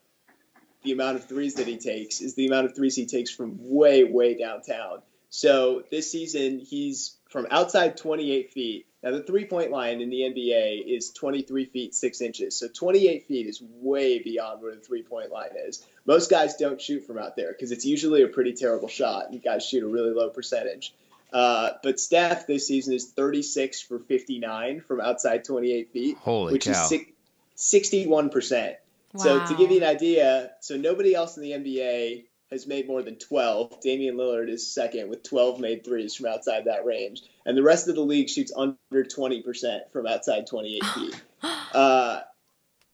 the amount of threes that he takes is the amount of threes he takes from way, way downtown. So this season, he's from outside 28 feet. Now, the three point line in the NBA is 23 feet 6 inches. So 28 feet is way beyond where the three point line is. Most guys don't shoot from out there because it's usually a pretty terrible shot. You guys shoot a really low percentage. Uh, but Steph this season is 36 for 59 from outside 28 feet, Holy which cow. is six, 61%. So to give you an idea, so nobody else in the NBA has made more than 12. Damian Lillard is second with 12 made threes from outside that range. And the rest of the league shoots under 20% from outside 28 feet. [gasps] Uh,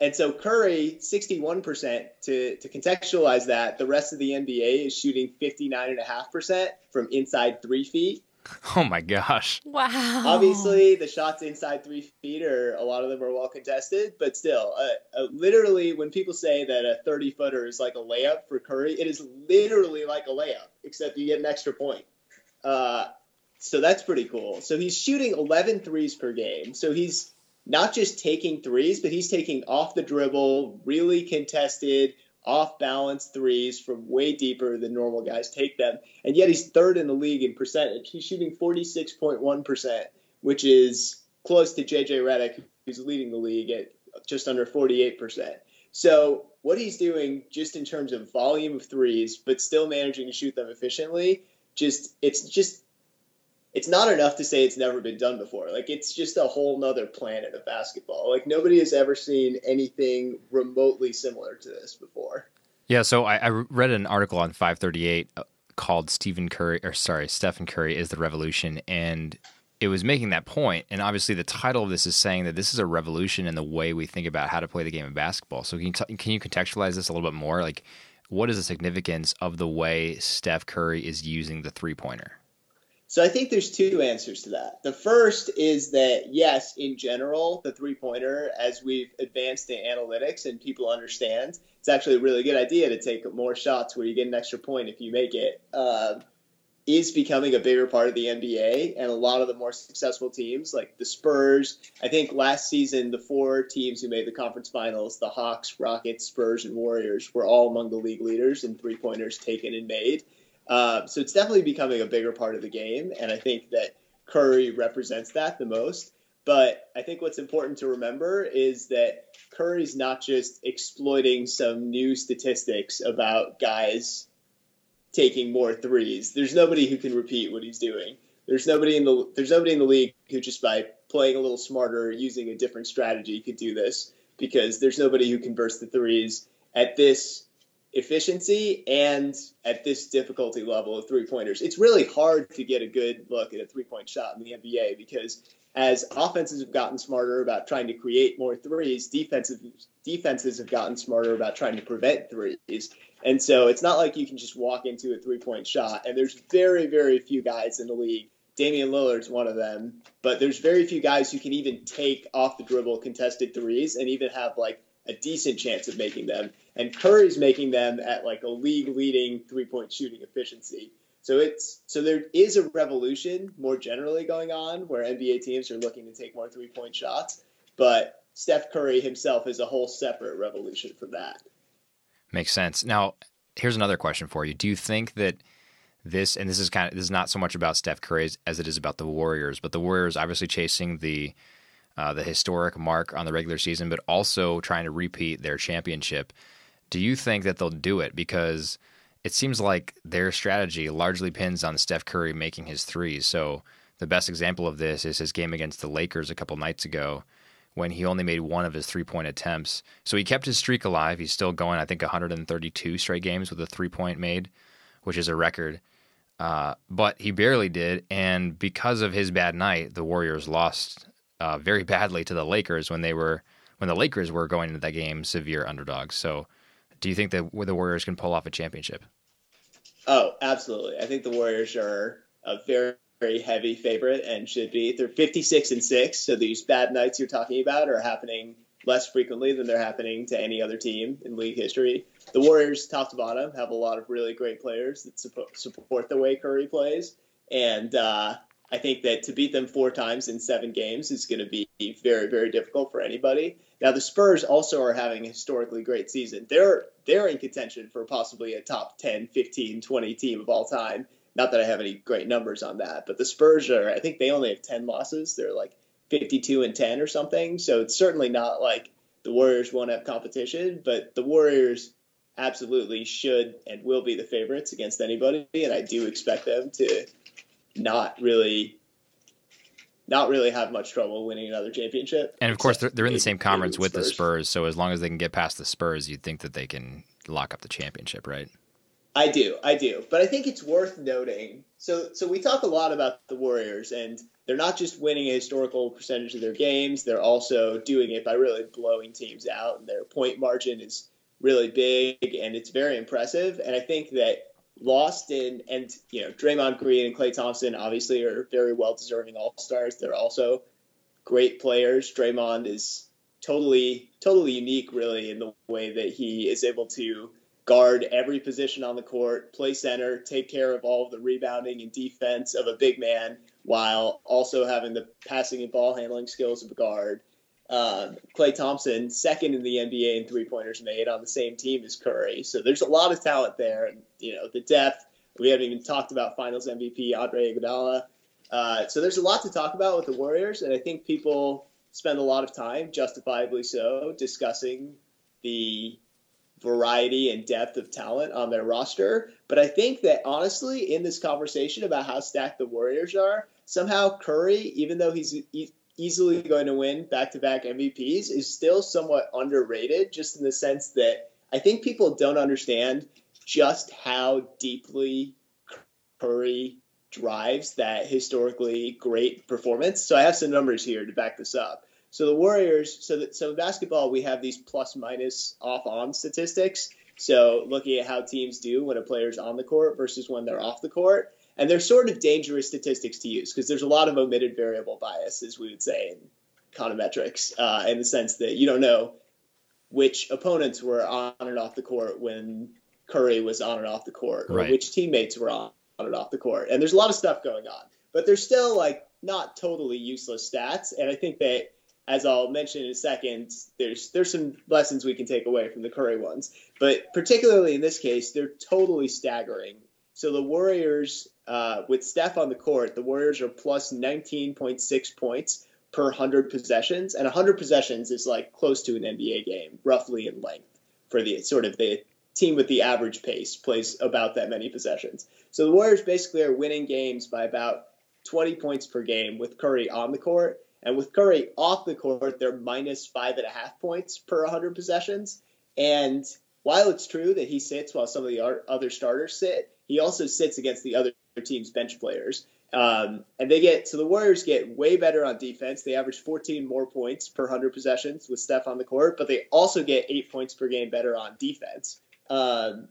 and so Curry, 61%. To, to contextualize that, the rest of the NBA is shooting 59.5% from inside three feet. [laughs] Oh my gosh. Wow. Obviously, the shots inside three feet are a lot of them are well contested, but still, uh, uh, literally, when people say that a 30 footer is like a layup for Curry, it is literally like a layup, except you get an extra point. Uh, so that's pretty cool. So he's shooting 11 threes per game. So he's not just taking threes, but he's taking off the dribble, really contested, off balance threes from way deeper than normal guys take them. And yet he's third in the league in percentage. He's shooting 46.1%, which is close to JJ Redick, who's leading the league at just under 48%. So what he's doing just in terms of volume of threes, but still managing to shoot them efficiently, just it's just it's not enough to say it's never been done before. Like it's just a whole nother planet of basketball. Like nobody has ever seen anything remotely similar to this before. Yeah, so I, I read an article on 538 uh, called Stephen Curry, or sorry, Stephen Curry is the revolution, and it was making that point. And obviously, the title of this is saying that this is a revolution in the way we think about how to play the game of basketball. So, can you, t- can you contextualize this a little bit more? Like, what is the significance of the way Steph Curry is using the three pointer? So I think there's two answers to that. The first is that yes, in general, the three pointer, as we've advanced in analytics and people understand, it's actually a really good idea to take more shots where you get an extra point if you make it. Uh, is becoming a bigger part of the NBA, and a lot of the more successful teams, like the Spurs. I think last season, the four teams who made the conference finals, the Hawks, Rockets, Spurs, and Warriors, were all among the league leaders in three pointers taken and made. Uh, so it's definitely becoming a bigger part of the game, and I think that Curry represents that the most. But I think what's important to remember is that Curry's not just exploiting some new statistics about guys taking more threes. There's nobody who can repeat what he's doing. There's nobody in the there's nobody in the league who just by playing a little smarter, using a different strategy, could do this because there's nobody who can burst the threes at this efficiency and at this difficulty level of three pointers. It's really hard to get a good look at a three point shot in the NBA because as offenses have gotten smarter about trying to create more threes, defensive defenses have gotten smarter about trying to prevent threes. And so it's not like you can just walk into a three point shot. And there's very, very few guys in the league. Damian Lillard's one of them, but there's very few guys who can even take off the dribble contested threes and even have like a decent chance of making them. And Curry's making them at like a league leading three point shooting efficiency. So it's so there is a revolution more generally going on where NBA teams are looking to take more three point shots, but Steph Curry himself is a whole separate revolution from that. Makes sense. Now, here's another question for you. Do you think that this and this is kind of this is not so much about Steph Curry as, as it is about the Warriors, but the Warriors obviously chasing the uh, the historic mark on the regular season, but also trying to repeat their championship. Do you think that they'll do it? Because it seems like their strategy largely pins on Steph Curry making his threes. So the best example of this is his game against the Lakers a couple nights ago when he only made one of his three point attempts. So he kept his streak alive. He's still going, I think, 132 straight games with a three point made, which is a record. Uh, but he barely did. And because of his bad night, the Warriors lost uh, very badly to the Lakers when they were when the Lakers were going into that game severe underdogs. So, do you think that the Warriors can pull off a championship? Oh, absolutely. I think the Warriors are a very very heavy favorite and should be. They're 56 and 6, so these bad nights you're talking about are happening less frequently than they're happening to any other team in league history. The Warriors, top to bottom, have a lot of really great players that support the way Curry plays, and uh, I think that to beat them four times in seven games is going to be very, very difficult for anybody. Now the Spurs also are having a historically great season. They're they're in contention for possibly a top 10, 15, 20 team of all time. Not that I have any great numbers on that, but the Spurs are I think they only have 10 losses. They're like 52 and 10 or something. So it's certainly not like the Warriors won't have competition, but the Warriors absolutely should and will be the favorites against anybody, and I do expect them to not really not really have much trouble winning another championship. And of course, they're, they're in the same conference with the Spurs, so as long as they can get past the Spurs, you'd think that they can lock up the championship, right? I do, I do, but I think it's worth noting. So, so we talk a lot about the Warriors, and they're not just winning a historical percentage of their games; they're also doing it by really blowing teams out, and their point margin is really big, and it's very impressive. And I think that lost in and you know Draymond Green and Klay Thompson obviously are very well deserving all stars. They're also great players. Draymond is totally totally unique really in the way that he is able to guard every position on the court, play center, take care of all of the rebounding and defense of a big man while also having the passing and ball handling skills of a guard. Um, Klay Thompson, second in the NBA in three pointers made on the same team as Curry. So there's a lot of talent there. And, you know, the depth. We haven't even talked about finals MVP Andre Iguodala. Uh, so there's a lot to talk about with the Warriors. And I think people spend a lot of time, justifiably so, discussing the variety and depth of talent on their roster. But I think that honestly, in this conversation about how stacked the Warriors are, somehow Curry, even though he's easily going to win back to back MVPs is still somewhat underrated, just in the sense that I think people don't understand just how deeply Curry drives that historically great performance. So I have some numbers here to back this up. So the Warriors, so that so in basketball we have these plus minus off on statistics. So looking at how teams do when a player's on the court versus when they're off the court. And they're sort of dangerous statistics to use because there's a lot of omitted variable bias, as we would say in econometrics, uh, in the sense that you don't know which opponents were on and off the court when Curry was on and off the court, or Right. which teammates were on, on and off the court. And there's a lot of stuff going on, but they're still like not totally useless stats. And I think that, as I'll mention in a second, there's there's some lessons we can take away from the Curry ones. But particularly in this case, they're totally staggering. So the Warriors, uh, with Steph on the court, the Warriors are plus 19.6 points per 100 possessions, and 100 possessions is like close to an NBA game, roughly in length for the sort of the team with the average pace plays about that many possessions. So the Warriors basically are winning games by about 20 points per game with Curry on the court, and with Curry off the court, they're minus five and a half points per 100 possessions. And while it's true that he sits while some of the other starters sit, he also sits against the other team's bench players. Um, and they get so the Warriors get way better on defense. They average 14 more points per 100 possessions with Steph on the court, but they also get eight points per game better on defense. Um,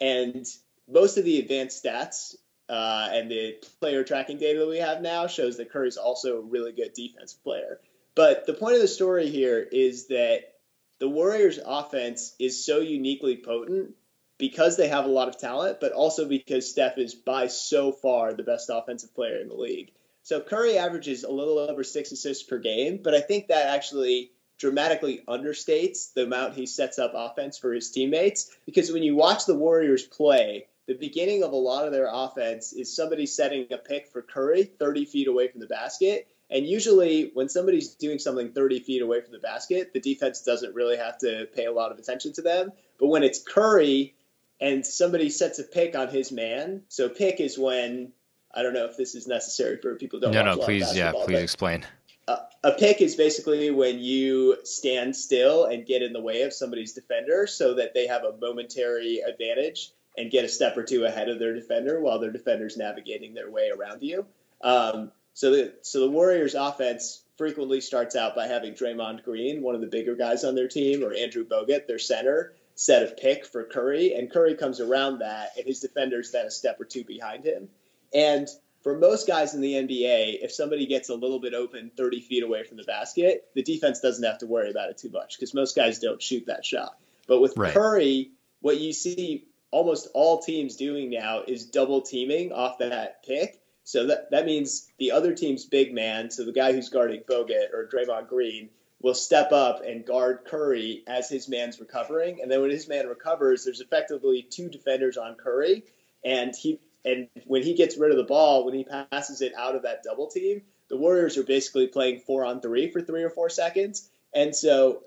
and most of the advanced stats uh, and the player tracking data that we have now shows that Curry's also a really good defensive player. But the point of the story here is that the Warriors' offense is so uniquely potent because they have a lot of talent, but also because Steph is by so far the best offensive player in the league. So Curry averages a little over six assists per game, but I think that actually dramatically understates the amount he sets up offense for his teammates because when you watch the Warriors play, the beginning of a lot of their offense is somebody setting a pick for Curry 30 feet away from the basket. And usually, when somebody's doing something 30 feet away from the basket, the defense doesn't really have to pay a lot of attention to them. But when it's Curry and somebody sets a pick on his man, so pick is when I don't know if this is necessary for people who don't No, no, a lot of please, yeah, please explain. a, a pick is basically when you stand still and get in the way of somebody's defender so that they have a momentary advantage and get a step or two ahead of their defender while their defender's navigating their way around you. Um, so the so the Warriors offense frequently starts out by having Draymond Green, one of the bigger guys on their team, or Andrew Bogut, their center, set of pick for Curry, and Curry comes around that, and his defender's then a step or two behind him. And for most guys in the NBA, if somebody gets a little bit open 30 feet away from the basket, the defense doesn't have to worry about it too much because most guys don't shoot that shot. But with Right. Curry, what you see almost all teams doing now is double teaming off that pick. So that, that means the other team's big man, so the guy who's guarding Bogut or Draymond Green, will step up and guard Curry as his man's recovering. And then when his man recovers, there's effectively two defenders on Curry. And he and when he gets rid of the ball, when he passes it out of that double team, the Warriors are basically playing four on three for three or four seconds. And so,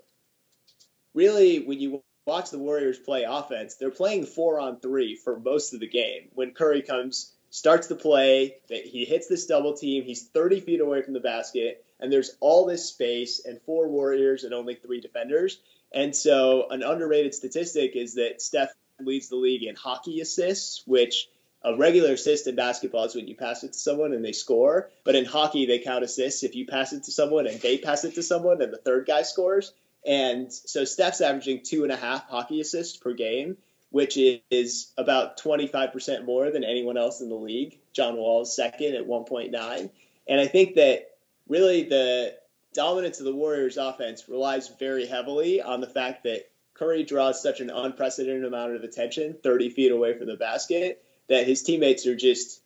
really, when you watch the Warriors play offense, they're playing four on three for most of the game. When Curry comes, starts the play, he hits this double team, he's 30 feet away from the basket, and there's all this space and four Warriors and only three defenders. And so, an underrated statistic is that Steph leads the league in hockey assists, which a regular assist in basketball is when you pass it to someone and they score. But in hockey, they count assists if you pass it to someone and they pass it to someone and the third guy scores. And so Steph's averaging two and a half hockey assists per game, which is about 25% more than anyone else in the league. John Wall is second at 1.9. And I think that really the dominance of the Warriors offense relies very heavily on the fact that Curry draws such an unprecedented amount of attention 30 feet away from the basket that his teammates are just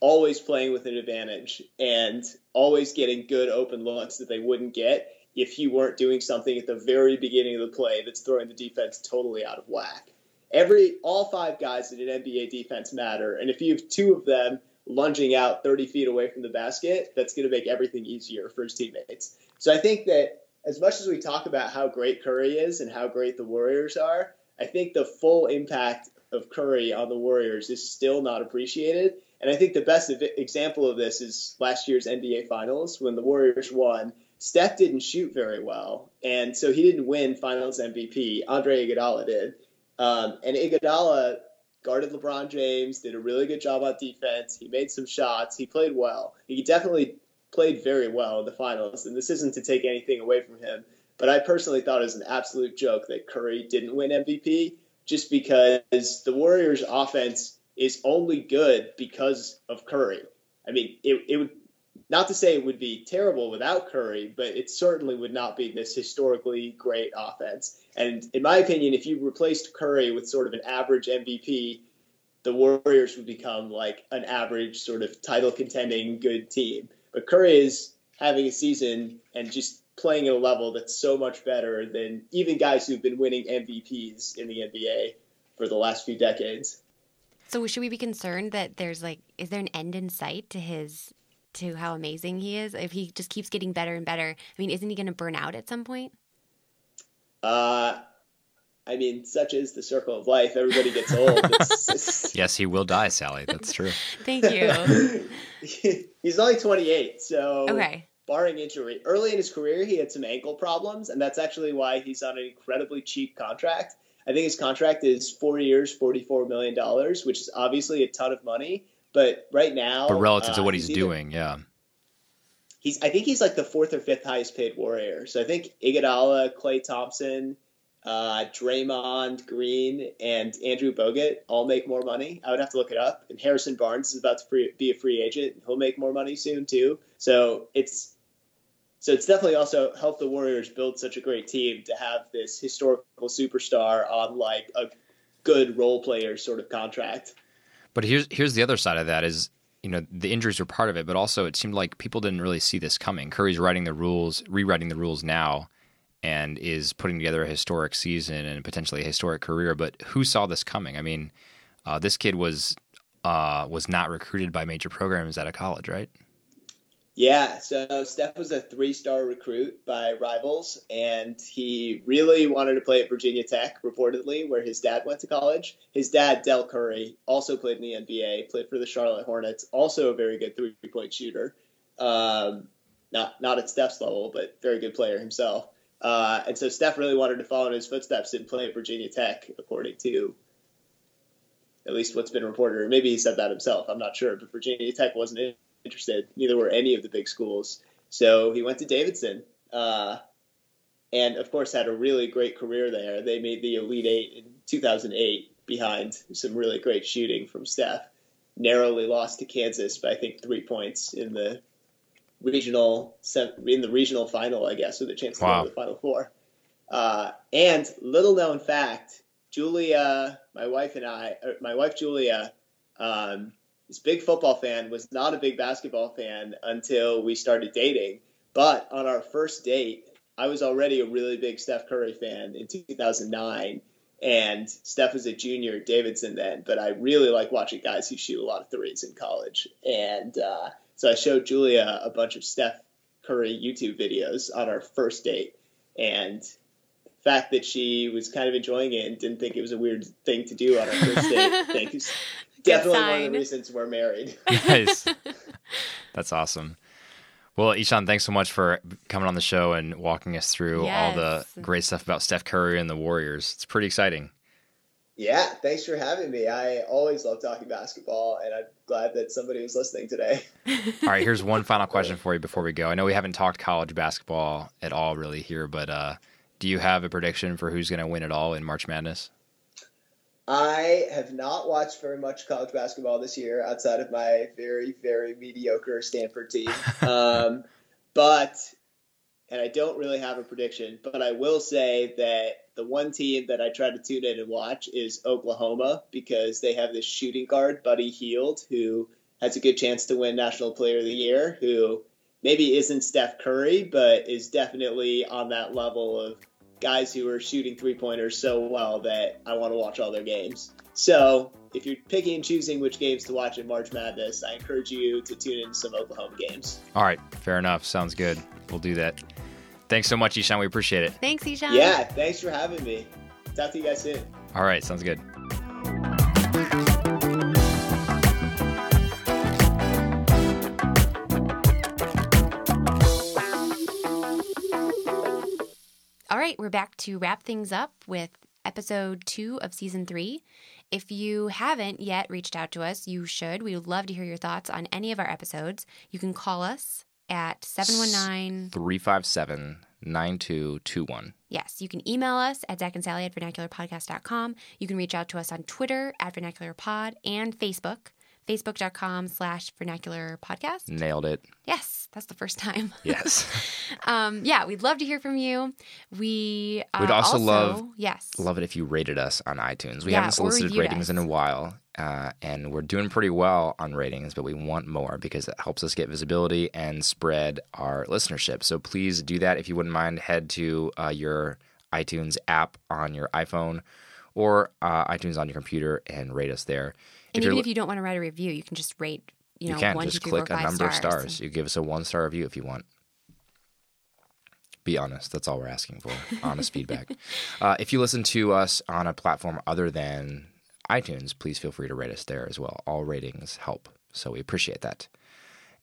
always playing with an advantage and always getting good open looks that they wouldn't get if he weren't doing something at the very beginning of the play that's throwing the defense totally out of whack. Every all five guys in an NBA defense matter, and if you have two of them lunging out 30 feet away from the basket, that's going to make everything easier for his teammates. So I think that as much as we talk about how great Curry is and how great the Warriors are, I think the full impact of Curry on the Warriors is still not appreciated. And I think the best example of this is last year's NBA Finals when the Warriors won Steph didn't shoot very well, and so he didn't win Finals MVP. Andre Iguodala did, um, and Iguodala guarded LeBron James, did a really good job on defense. He made some shots. He played well. He definitely played very well in the finals, and this isn't to take anything away from him. But I personally thought it was an absolute joke that Curry didn't win MVP just because the Warriors' offense is only good because of Curry. I mean, it, it would not to say it would be terrible without Curry, but it certainly would not be this historically great offense. And in my opinion, if you replaced Curry with sort of an average MVP, the Warriors would become like an average sort of title contending good team. But Curry is having a season and just playing at a level that's so much better than even guys who've been winning MVPs in the NBA for the last few decades. So should we be concerned that there's like is there an end in sight to his to how amazing he is? If he just keeps getting better and better, I mean, isn't he going to burn out at some point? Uh I mean, such is the circle of life. Everybody gets old. [laughs] It's, it's... [laughs] Yes, he will die, Sally. That's true. [laughs] Thank you. He's only 28, so okay. barring injury, early in his career he had some ankle problems, and that's actually why he's on an incredibly cheap contract. I think his contract is four years, $44 million, which is obviously a ton of money. But right now, but relative uh, to what he's, he's either, doing, yeah, he's. I think he's like the fourth or fifth highest paid Warrior. So I think Iguodala, Klay Thompson, uh, Draymond Green, and Andrew Bogut all make more money. I would have to look it up. And Harrison Barnes is about to free, be a free agent. He'll make more money soon too. So it's so it's definitely also helped the Warriors build such a great team to have this historical superstar on like a good role player sort of contract. But here's here's the other side of that is you know the injuries were part of it, but also it seemed like people didn't really see this coming. Curry's writing the rules, rewriting the rules now, and is putting together a historic season and potentially a historic career. But who saw this coming? I mean, uh, this kid was uh, was not recruited by major programs out of college, right? Yeah, so Steph was a three star recruit by rivals, and he really wanted to play at Virginia Tech, reportedly, where his dad went to college. His dad, Del Curry, also played in the NBA, played for the Charlotte Hornets, also a very good three point shooter. Um, not, not at Steph's level, but very good player himself. Uh, and so Steph really wanted to follow in his footsteps and play at Virginia Tech, according to at least what's been reported. Or maybe he said that himself. I'm not sure, but Virginia Tech wasn't interested. Neither were any of the big schools. So he went to Davidson, uh, and of course had a really great career there. They made the Elite Eight in 2008 behind some really great shooting from Steph. Narrowly lost to Kansas by I think three points in the regional in the regional final, I guess, with a chance to wow. go to the Final Four. Uh, and little known fact, Julia, my wife and I, my wife Julia, um, this big football fan, was not a big basketball fan until we started dating. But on our first date, I was already a really big Steph Curry fan in 2009. And Steph was a junior at Davidson then, but I really like watching guys who shoot a lot of threes in college. And uh, so I showed Julia a bunch of Steph Curry YouTube videos on our first date. And the fact that she was kind of enjoying it and didn't think it was a weird thing to do on our first date, think is [laughs] definitely sign. one of the reasons we're married. [laughs] nice. [laughs] That's awesome. Well, Ishan, thanks so much for coming on the show and walking us through yes. all the great stuff about Steph Curry and the Warriors. It's pretty exciting. Yeah, thanks for having me. I always love talking basketball, and I'm glad that somebody was listening today. [laughs] all right, here's one final question for you before we go. I know we haven't talked college basketball at all really here, but uh, do you have a prediction for who's going to win it all in March Madness? I have not watched very much college basketball this year outside of my very, very mediocre Stanford team. [laughs] Um, but, and I don't really have a prediction, but I will say that the one team that I try to tune in and watch is Oklahoma because they have this shooting guard, Buddy Hield, who has a good chance to win National Player of the Year, who maybe isn't Steph Curry, but is definitely on that level of guys who are shooting three pointers so well that I want to watch all their games. So if you're picking and choosing which games to watch in March Madness, I encourage you to tune in some Oklahoma games. All right, fair enough. Sounds good. We'll do that. Thanks so much, Ishan. We appreciate it. Thanks, Ishan. Yeah, thanks for having me. Talk to you guys soon. All right, sounds good. We're back to wrap things up with episode two of season three. If you haven't yet reached out to us, you should. We would love to hear your thoughts on any of our episodes. You can call us at 719. 357 9221. Yes, you can email us at Zach and Sally at vernacularpodcast.com. You can reach out to us on Twitter at vernacularpod and Facebook, facebook.com slash vernacular podcast. Nailed it. Yes, that's the first time. [laughs] Yes. Um, yeah, we'd love to hear from you. We uh, We'd also love- yes, Love it if you rated us on iTunes. We Yeah, haven't solicited ratings us. in a while, uh, and we're doing pretty well on ratings, but we want more because it helps us get visibility and spread our listenership. So please do that. If you wouldn't mind, head to uh, your iTunes app on your iPhone or uh, iTunes on your computer and rate us there. And you're even if you don't want to write a review, you can just rate. You know, you can one, just two, click four, a number of stars. stars. You give us a one star review if you want. Be honest. That's all we're asking for. [laughs] Honest feedback. Uh, if you listen to us on a platform other than iTunes, please feel free to rate us there as well. All ratings help, so we appreciate that.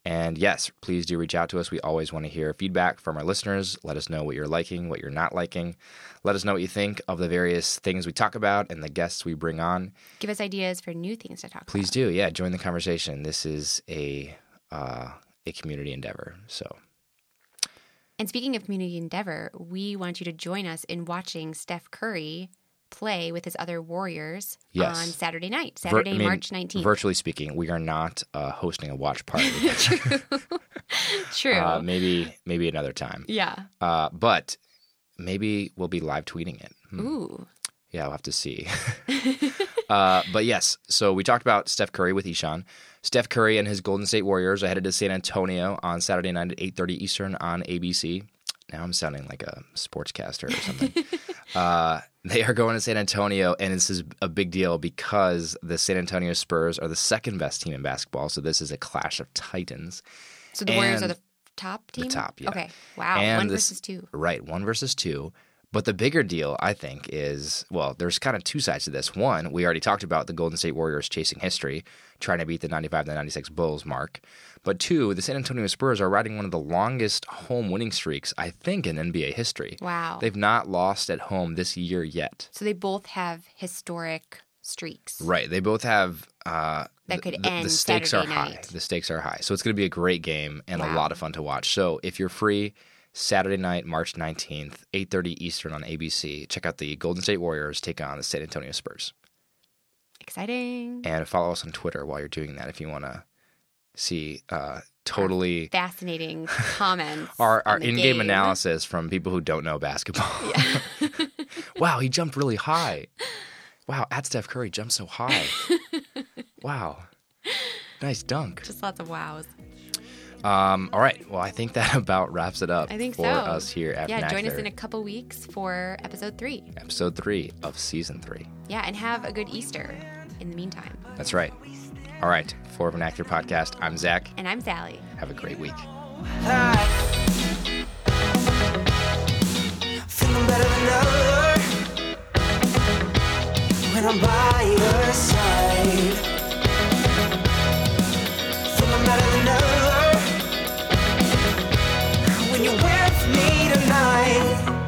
And yes, please do reach out to us. We always want to hear feedback from our listeners. Let us know what you're liking, what you're not liking. Let us know what you think of the various things we talk about and the guests we bring on. Give us ideas for new things to talk about. Please about. do. Yeah, join the conversation. This is a uh, a community endeavor. So And speaking of community endeavor, we want you to join us in watching Steph Curry play with his other Warriors Yes. on Saturday night, Vir- Saturday, I mean, March 19th. Virtually speaking, we are not uh, hosting a watch party. [laughs] True. [laughs] uh, maybe maybe another time. yeah. Uh, but maybe we'll be live tweeting it. Hmm. Ooh. Yeah, we'll have to see. [laughs] uh, but yes, so we talked about Steph Curry with Ishan. Steph Curry and his Golden State Warriors are headed to San Antonio on Saturday night at 8:30 Eastern on ABC. Now I'm sounding like a sportscaster or something. uh, they are going to San Antonio, and this is a big deal because the San Antonio Spurs are the second best team in basketball. So this is a clash of titans. So the Warriors are the top team? top, yeah. Okay. Wow. And One this- versus two. Right, one versus two. But the bigger deal, I think, is well, there's kind of two sides to this. One, we already talked about the Golden State Warriors chasing history, trying to beat the 95 to 96 Bulls mark. But two, the San Antonio Spurs are riding one of the longest home winning streaks, I think, in NBA history. Wow. They've not lost at home this year yet. So they both have historic streaks. Right. They both have. Uh, That could the, the stakes Saturday are high. The stakes are high. So it's going to be a great game and a lot of fun to watch. So if you're free, Saturday night, March 19th, 8:30 Eastern on ABC. Check out the Golden State Warriors take on the San Antonio Spurs. Exciting. And follow us on Twitter while you're doing that if you want to see uh, totally Fascinating comments. [laughs] our, our in-game game. analysis from people who don't know basketball. [laughs] wow, he jumped really high. Wow, at Steph Curry jumped so high. [laughs] wow. Nice dunk. Just lots of wows. Um, all right. Well, I think that [laughs] about wraps it up I think for so. us here at Yeah, join us Vernacular, in a couple weeks for episode three. episode three of season three. Yeah, and have a good Easter in the meantime. That's right. All right. For Vernacular Podcast, I'm Zach. And I'm Sally. Have a great week. Feeling better than ever when I'm by your side. Tonight.